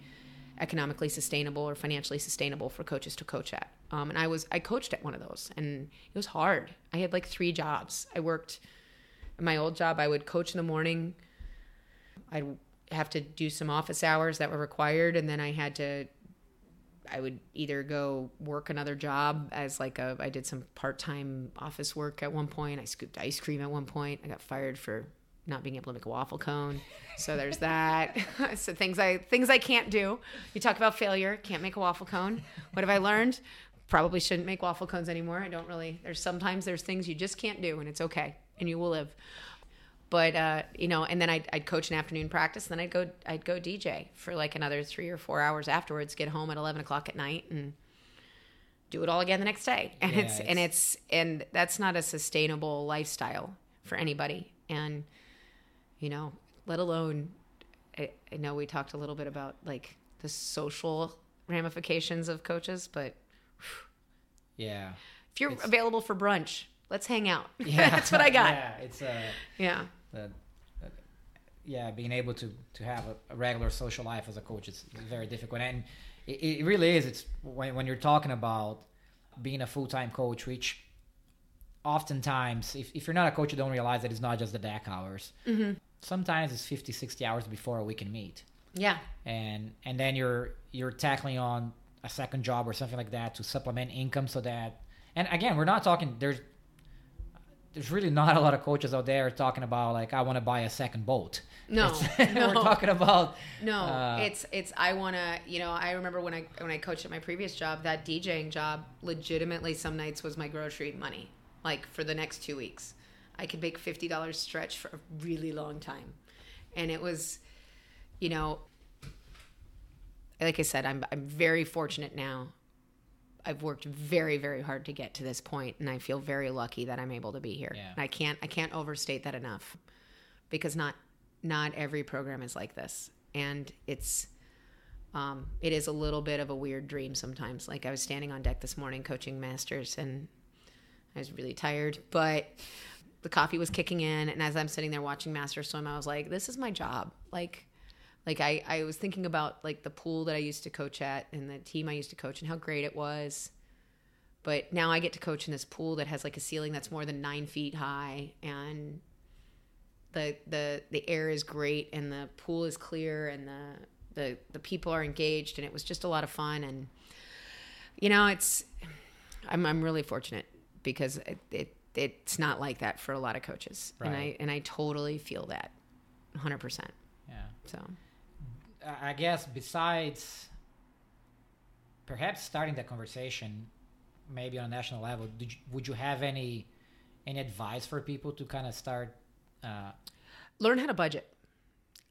economically sustainable or financially sustainable for coaches to coach at. Um, and I was I coached at one of those and it was hard. I had like three jobs. I worked my old job I would coach in the morning. I'd have to do some office hours that were required and then I had to I would either go work another job as like a I did some part-time office work at one point. I scooped ice cream at one point. I got fired for not being able to make a waffle cone. So there's that. so things I things I can't do. You talk about failure, can't make a waffle cone. What have I learned? Probably shouldn't make waffle cones anymore. I don't really there's sometimes there's things you just can't do and it's okay and you will live. But uh, you know, and then I'd, I'd coach an afternoon practice, then I'd go I'd go DJ for like another three or four hours afterwards. Get home at eleven o'clock at night and do it all again the next day. And Yeah, it's, and it's and that's not a sustainable lifestyle for anybody. And you know, let alone I, I know we talked a little bit about like the social ramifications of coaches, but Yeah. if you're available for brunch, let's hang out. Yeah. that's what I got. Yeah, it's uh, yeah. The, the- yeah, being able to to have a, a regular social life as a coach is very difficult, and it, it really is. It's when when you're talking about being a full time coach, which oftentimes, if, if you're not a coach, you don't realize that it's not just the deck hours. Mm-hmm. Sometimes it's 50, 60 hours before a weekend meet, Yeah. and and then you're you're tackling on a second job or something like that to supplement income, so that. And again, we're not talking. There's there's really not a lot of coaches out there talking about like I want to buy a second boat. No, no. we're talking about No, uh, it's it's I want to, you know, I remember when I when I coached at my previous job, that DJing job legitimately some nights was my grocery money. Like for the next 2 weeks. I could make $50 stretch for a really long time. And it was you know, like I said, I'm I'm very fortunate now. I've worked very very hard to get to this point and I feel very lucky that I'm able to be here. Yeah. I can't I can't overstate that enough because not not every program is like this and it's um, it is a little bit of a weird dream sometimes like i was standing on deck this morning coaching masters and i was really tired but the coffee was kicking in and as i'm sitting there watching master swim i was like this is my job like like I, I was thinking about like the pool that i used to coach at and the team i used to coach and how great it was. But now i get to coach in this pool that has like a ceiling that's more than nine feet high and the the the air is great and the pool is clear and the the the people are engaged and it was just a lot of fun. And you know it's i'm i'm really fortunate because it, it it's not like that for a lot of coaches. And i and i totally feel that 100% yeah. so I guess besides perhaps starting the conversation, maybe on a national level, did you, would you have any any advice for people to kind of start? Uh, learn how to budget.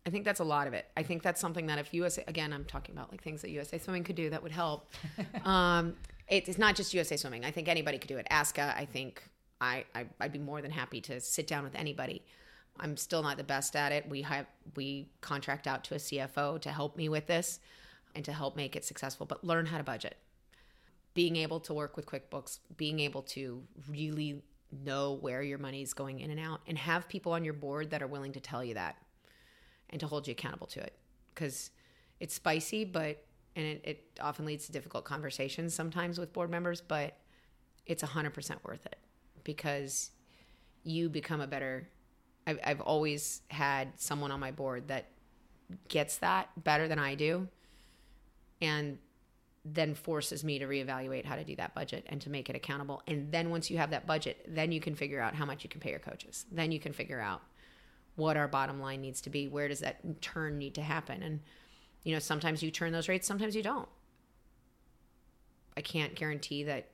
I think that's a lot of it. I think that's something that if USA, again, I'm talking about like things that USA Swimming could do that would help. um, it, it's not just USA Swimming. I think anybody could do it. ASCA, I think I, I I'd be more than happy to sit down with anybody. I'm still not the best at it. We have we contract out to a CFO to help me with this and to help make it successful. But learn how to budget. Being able to work with QuickBooks, being able to really know where your money is going in and out, and have people on your board that are willing to tell you that and to hold you accountable to it because it's spicy but and it, it often leads to difficult conversations sometimes with board members but it's 100% worth it because you become a better I've, I've always had someone on my board that gets that better than i do and then forces me to reevaluate how to do that budget and to make it accountable. And then once you have that budget then you can figure out how much you can pay your coaches. Then you can figure out what our bottom line needs to be. Where does that turn need to happen? And you know sometimes you turn those rates sometimes you don't. I can't guarantee that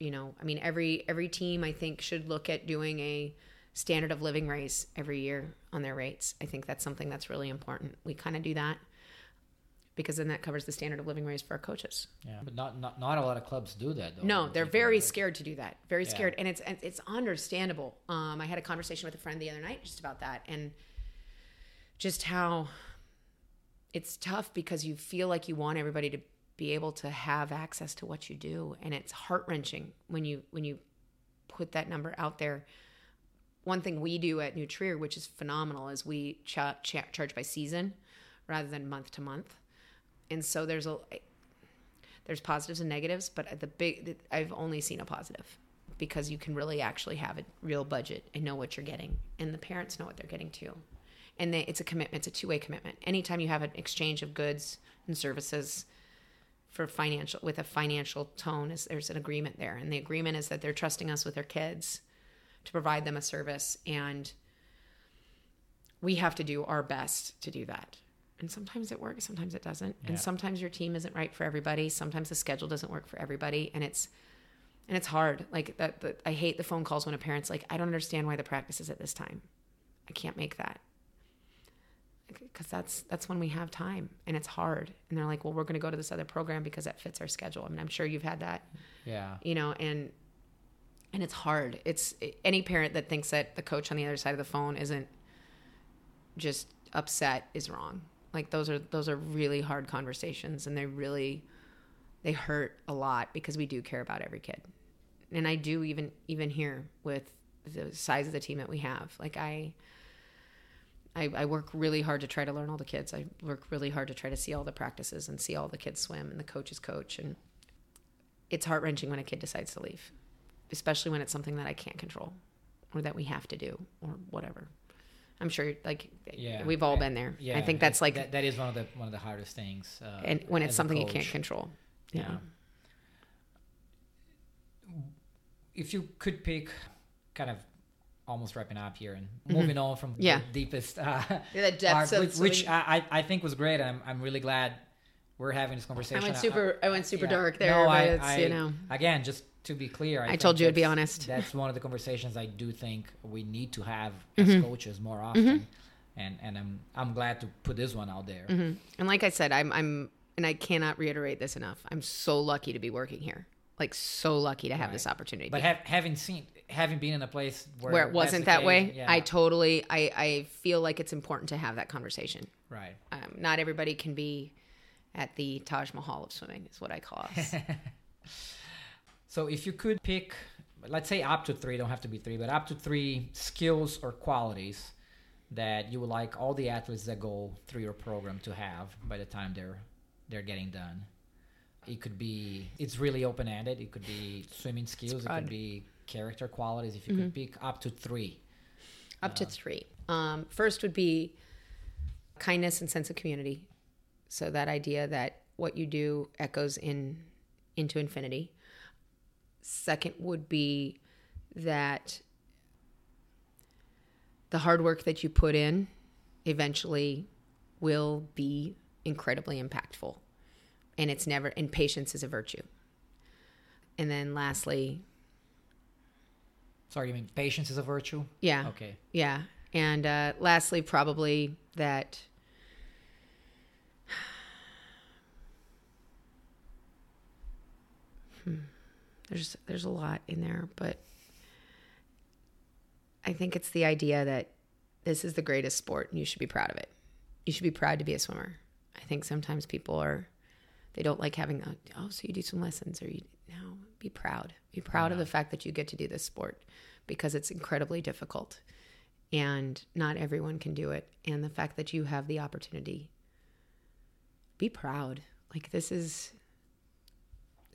you know i mean every every team i think should look at doing a standard of living raise every year on their rates i think that's something that's really important we kind of do that because then that covers the standard of living raise for our coaches yeah, but not, not not a lot of clubs do that. Though. no, they're Particularly. very scared to do that. Very Yeah. scared, and it's it's understandable. Um, I had a conversation with a friend the other night just about that, and just how it's tough because you feel like you want everybody to be able to have access to what you do, and it's heart wrenching when you when you put that number out there. One thing we do at New Trier, which is phenomenal, is we cha- cha- charge by season rather than month to month, and so there's a there's positives and negatives, but the big I've only seen a positive because you can really actually have a real budget and know what you're getting, and the parents know what they're getting too. And they, it's a commitment; it's a two-way commitment. Anytime you have an exchange of goods and services for financial with a financial tone, is there's an agreement there, and the agreement is that they're trusting us with their kids to provide them a service, and we have to do our best to do that. And sometimes it works, sometimes it doesn't. Yeah. And sometimes your team isn't right for everybody. Sometimes the schedule doesn't work for everybody. And it's and it's hard. Like that, that I hate the phone calls when a parent's like, I don't understand why the practice is at this time. I can't make that because that's that's when we have time and it's hard and they're like well we're going to go to this other program because that fits our schedule i mean i'm sure you've had that Yeah. you know and and it's hard. It's any parent that thinks that the coach on the other side of the phone isn't just upset is wrong. Like those are those are really hard conversations and they really they hurt a lot because we do care about every kid. And i do even even here with the size of the team that we have. Like i I, I work really hard to try to learn all the kids. I work really hard to try to see all the practices and see all the kids swim and the coaches coach. And it's heart wrenching when a kid decides to leave, especially when it's something that I can't control or that we have to do or whatever. I'm sure, like, Yeah. we've all been there. Yeah. I think that's like, that, that is one of the one of the hardest things. Uh, and when it's something you can't control. Yeah. Yeah. If you could pick, kind of almost wrapping up here and moving on from Mm-hmm. Yeah. the deepest uh, Yeah, the depths part, which, which. I, I I think was great. I'm I'm really glad we're having this conversation. I went super, I went super yeah. dark there, No, but I- it's, I- you know, Again, just to be clear, I, I told you I'd be honest. That's one of the conversations I do think we need to have Mm-hmm. as coaches more often. And and I'm I'm glad to put this one out there. Mm-hmm. And like I said, I'm I'm and I cannot reiterate this enough. I'm so lucky to be working here. Like so lucky to have this opportunity. But have, having seen, having been in a place where, where it wasn't that case, way, yeah, I totally I I feel like it's important to have that conversation. right. Um, not everybody can be at the Taj Mahal of swimming, is what I call us. So if you could pick, let's say up to three, don't have to be three, but up to three skills or qualities that you would like all the athletes that go through your program to have by the time they're they're getting done. It could be it's really open ended. It could be swimming skills. It could be character qualities. If you could pick up to three, Up to three. Um, first would be kindness and sense of community. So that idea that what you do echoes in into infinity. Second would be that the hard work that you put in eventually will be incredibly impactful. And it's never and patience is a virtue. And then lastly, sorry, you mean patience is a virtue? yeah. Okay. Yeah. And uh, lastly, probably that Hmm. there's there's a lot in there, but I think it's the idea that this is the greatest sport and you should be proud of it. You should be proud to be a swimmer. I think sometimes people are they don't like having a, oh so you do some lessons or you no be proud be proud of the fact that you get to do this sport because it's incredibly difficult and not everyone can do it and the fact that you have the opportunity be proud like this is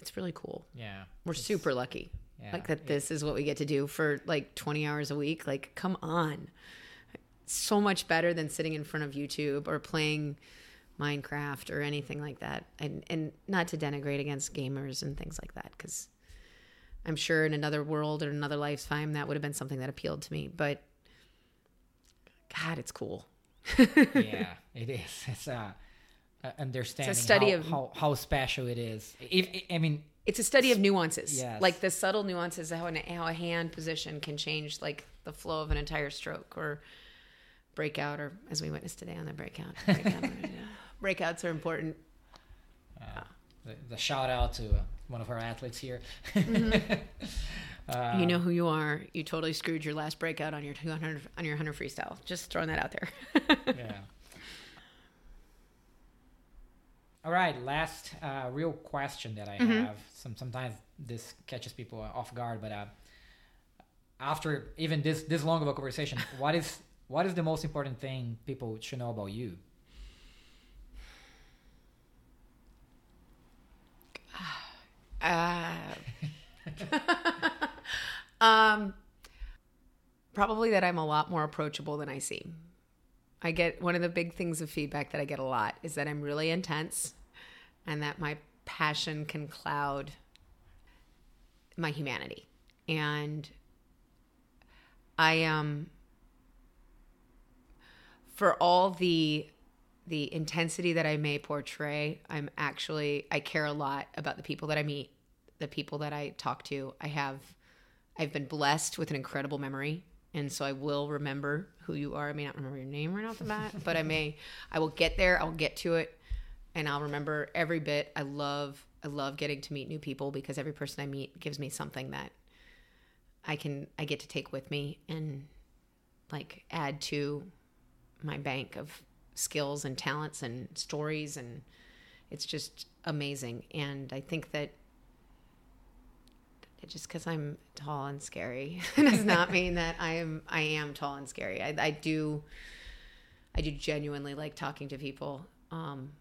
it's really cool. Yeah. we're super lucky yeah, like that this is what we get to do for like 20 hours a week. Like come on. So much better than sitting in front of youtube or playing minecraft or anything like that. And and not to denigrate against gamers and things like that because i'm sure in another world or another lifetime that would have been something that appealed to me. But god it's cool. Yeah, it is. It's uh, uh, understanding study how, of- how, how special it is. If I mean, it's a study of nuances Yes. like the subtle nuances of how, an, how a hand position can change like the flow of an entire stroke or breakout or as we witnessed today on the breakout, breakout breakouts are important the, the shout out to uh, one of our athletes here. you know who you are you totally screwed your last breakout on your 200 on your 100 freestyle just throwing that out there yeah. All right, last uh, real question that I Mm-hmm. have. Some sometimes this catches people off guard, but uh, after even this this long of a conversation, what is what is the most important thing people should know about you? Uh, um, probably that I'm a lot more approachable than I seem. I get one of the big things of feedback that I get a lot is that I'm really intense and that my passion can cloud my humanity. And I um for all the the intensity that I may portray, I'm actually I care a lot about the people that I meet, the people that I talk to. I have I've been blessed with an incredible memory And so I will remember who you are. I may not remember your name right off the bat, but I may, I will get there. I'll get to it and I'll remember every bit. I love, I love getting to meet new people because every person I meet gives me something that I can, I get to take with me and like add to my bank of skills and talents and stories. And it's just amazing. And I think that just because I'm tall and scary does not mean that I am I am tall and scary. I, I do I do genuinely like talking to people. Um,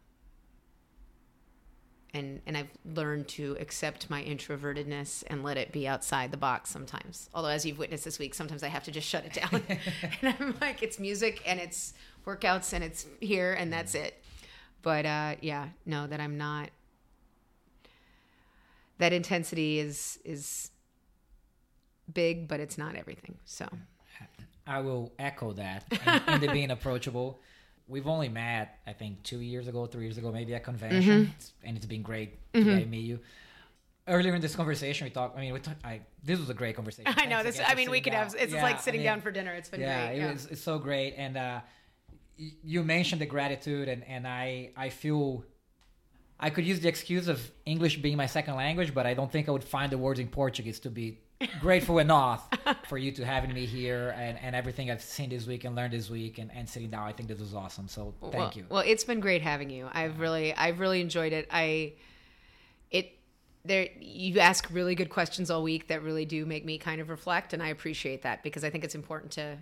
and and I've learned to accept my introvertedness and let it be outside the box sometimes. Although as you've witnessed this week, sometimes I have to just shut it down. and I'm like, it's music and it's workouts and it's here and that's it. But uh, yeah, no, that I'm not that intensity is is big, but it's not everything. So I will echo that in, in being approachable. We've only met, I think, two years ago, three years ago, maybe at convention, mm-hmm. it's, and it's been great mm-hmm. to meet you. Earlier in this conversation, we talked. I mean, we talked. I this was a great conversation. I know this. I mean, we could down. have. It's yeah, like sitting I mean, down for dinner. It's been yeah, great. Yeah, it was, it's so great. And uh, you mentioned the gratitude, and and I I feel I could use the excuse of English being my second language, but I don't think I would find the words in Portuguese to be grateful enough for you to having me here and, and everything I've seen this week and learned this week and, and sitting down. I think this was awesome. So thank well, you. Well, it's been great having you. I've really I've really enjoyed it. I it there you ask really good questions all week that really do make me kind of reflect and I appreciate that because I think it's important to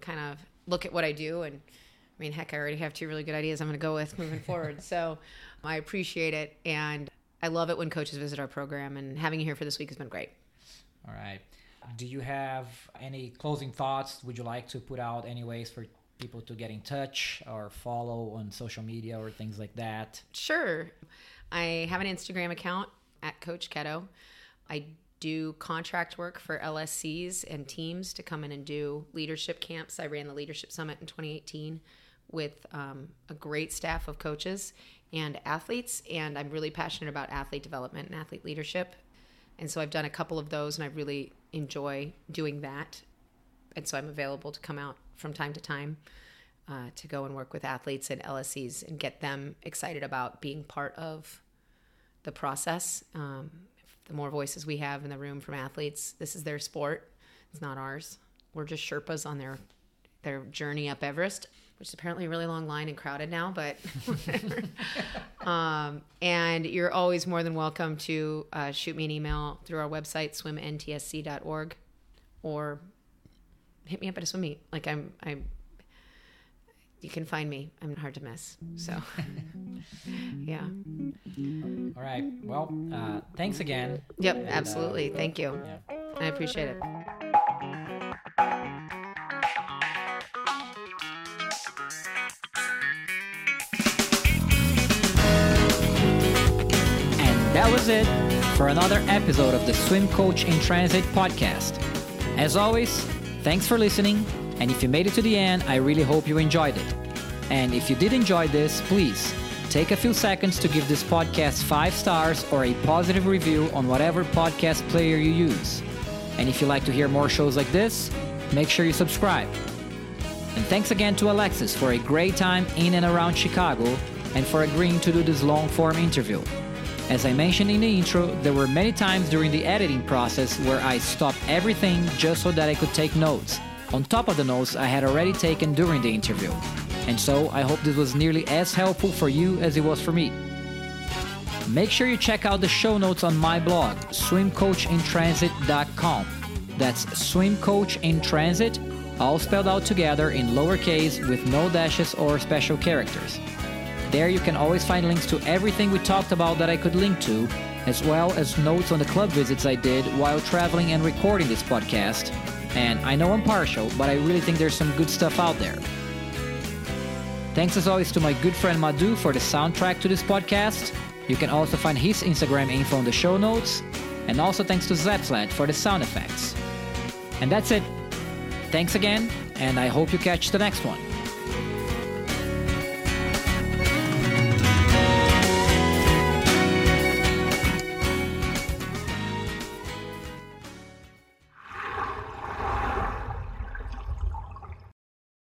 kind of look at what I do and I mean heck I already have two really good ideas I'm going to go with moving forward. So I appreciate it. And I love it when coaches visit our program. And having you here for this week has been great. All right. Do you have any closing thoughts? Would you like to put out any ways for people to get in touch or follow on social media or things like that? Sure. I have an Instagram account at Coach Keto. I do contract work for LSCs and teams to come in and do leadership camps. I ran the Leadership Summit in 2018 with um, a great staff of coaches and athletes. And I'm really passionate about athlete development and athlete leadership. And so I've done a couple of those and I really enjoy doing that. And so I'm available to come out from time to time uh, to go and work with athletes and LSCs and get them excited about being part of the process. Um, the more voices we have in the room from athletes, this is their sport, it's not ours. We're just Sherpas on their their journey up Everest which is apparently a really long line and crowded now, but um, and you're always more than welcome to uh, shoot me an email through our website, swimntsc.org, or hit me up at a swim meet. Like I'm, I'm, you can find me. I'm hard to miss. So, yeah. All right. Well, uh, thanks again. Yep, and, absolutely. Uh, Thank you. Yeah. I appreciate it. That was it for another episode of the Swim Coach in Transit podcast. As always, thanks for listening, and if you made it to the end, I really hope you enjoyed it. And if you did enjoy this, please take a few seconds to give this podcast five stars or a positive review on whatever podcast player you use. And if you like to hear more shows like this, make sure you subscribe. And thanks again to Alexis for a great time in and around Chicago and for agreeing to do this long form interview. As I mentioned in the intro, there were many times during the editing process where I stopped everything just so that I could take notes, on top of the notes I had already taken during the interview. And so I hope this was nearly as helpful for you as it was for me. Make sure you check out the show notes on my blog, swimcoachintransit.com. That's swimcoachintransit, all spelled out together in lowercase with no dashes or special characters. There you can always find links to everything we talked about that I could link to, as well as notes on the club visits I did while traveling and recording this podcast. And I know I'm partial, but I really think there's some good stuff out there. Thanks as always to my good friend Madhu for the soundtrack to this podcast. You can also find his Instagram info in the show notes. And also thanks to Zapsplat for the sound effects. And that's it. Thanks again, and I hope you catch the next one.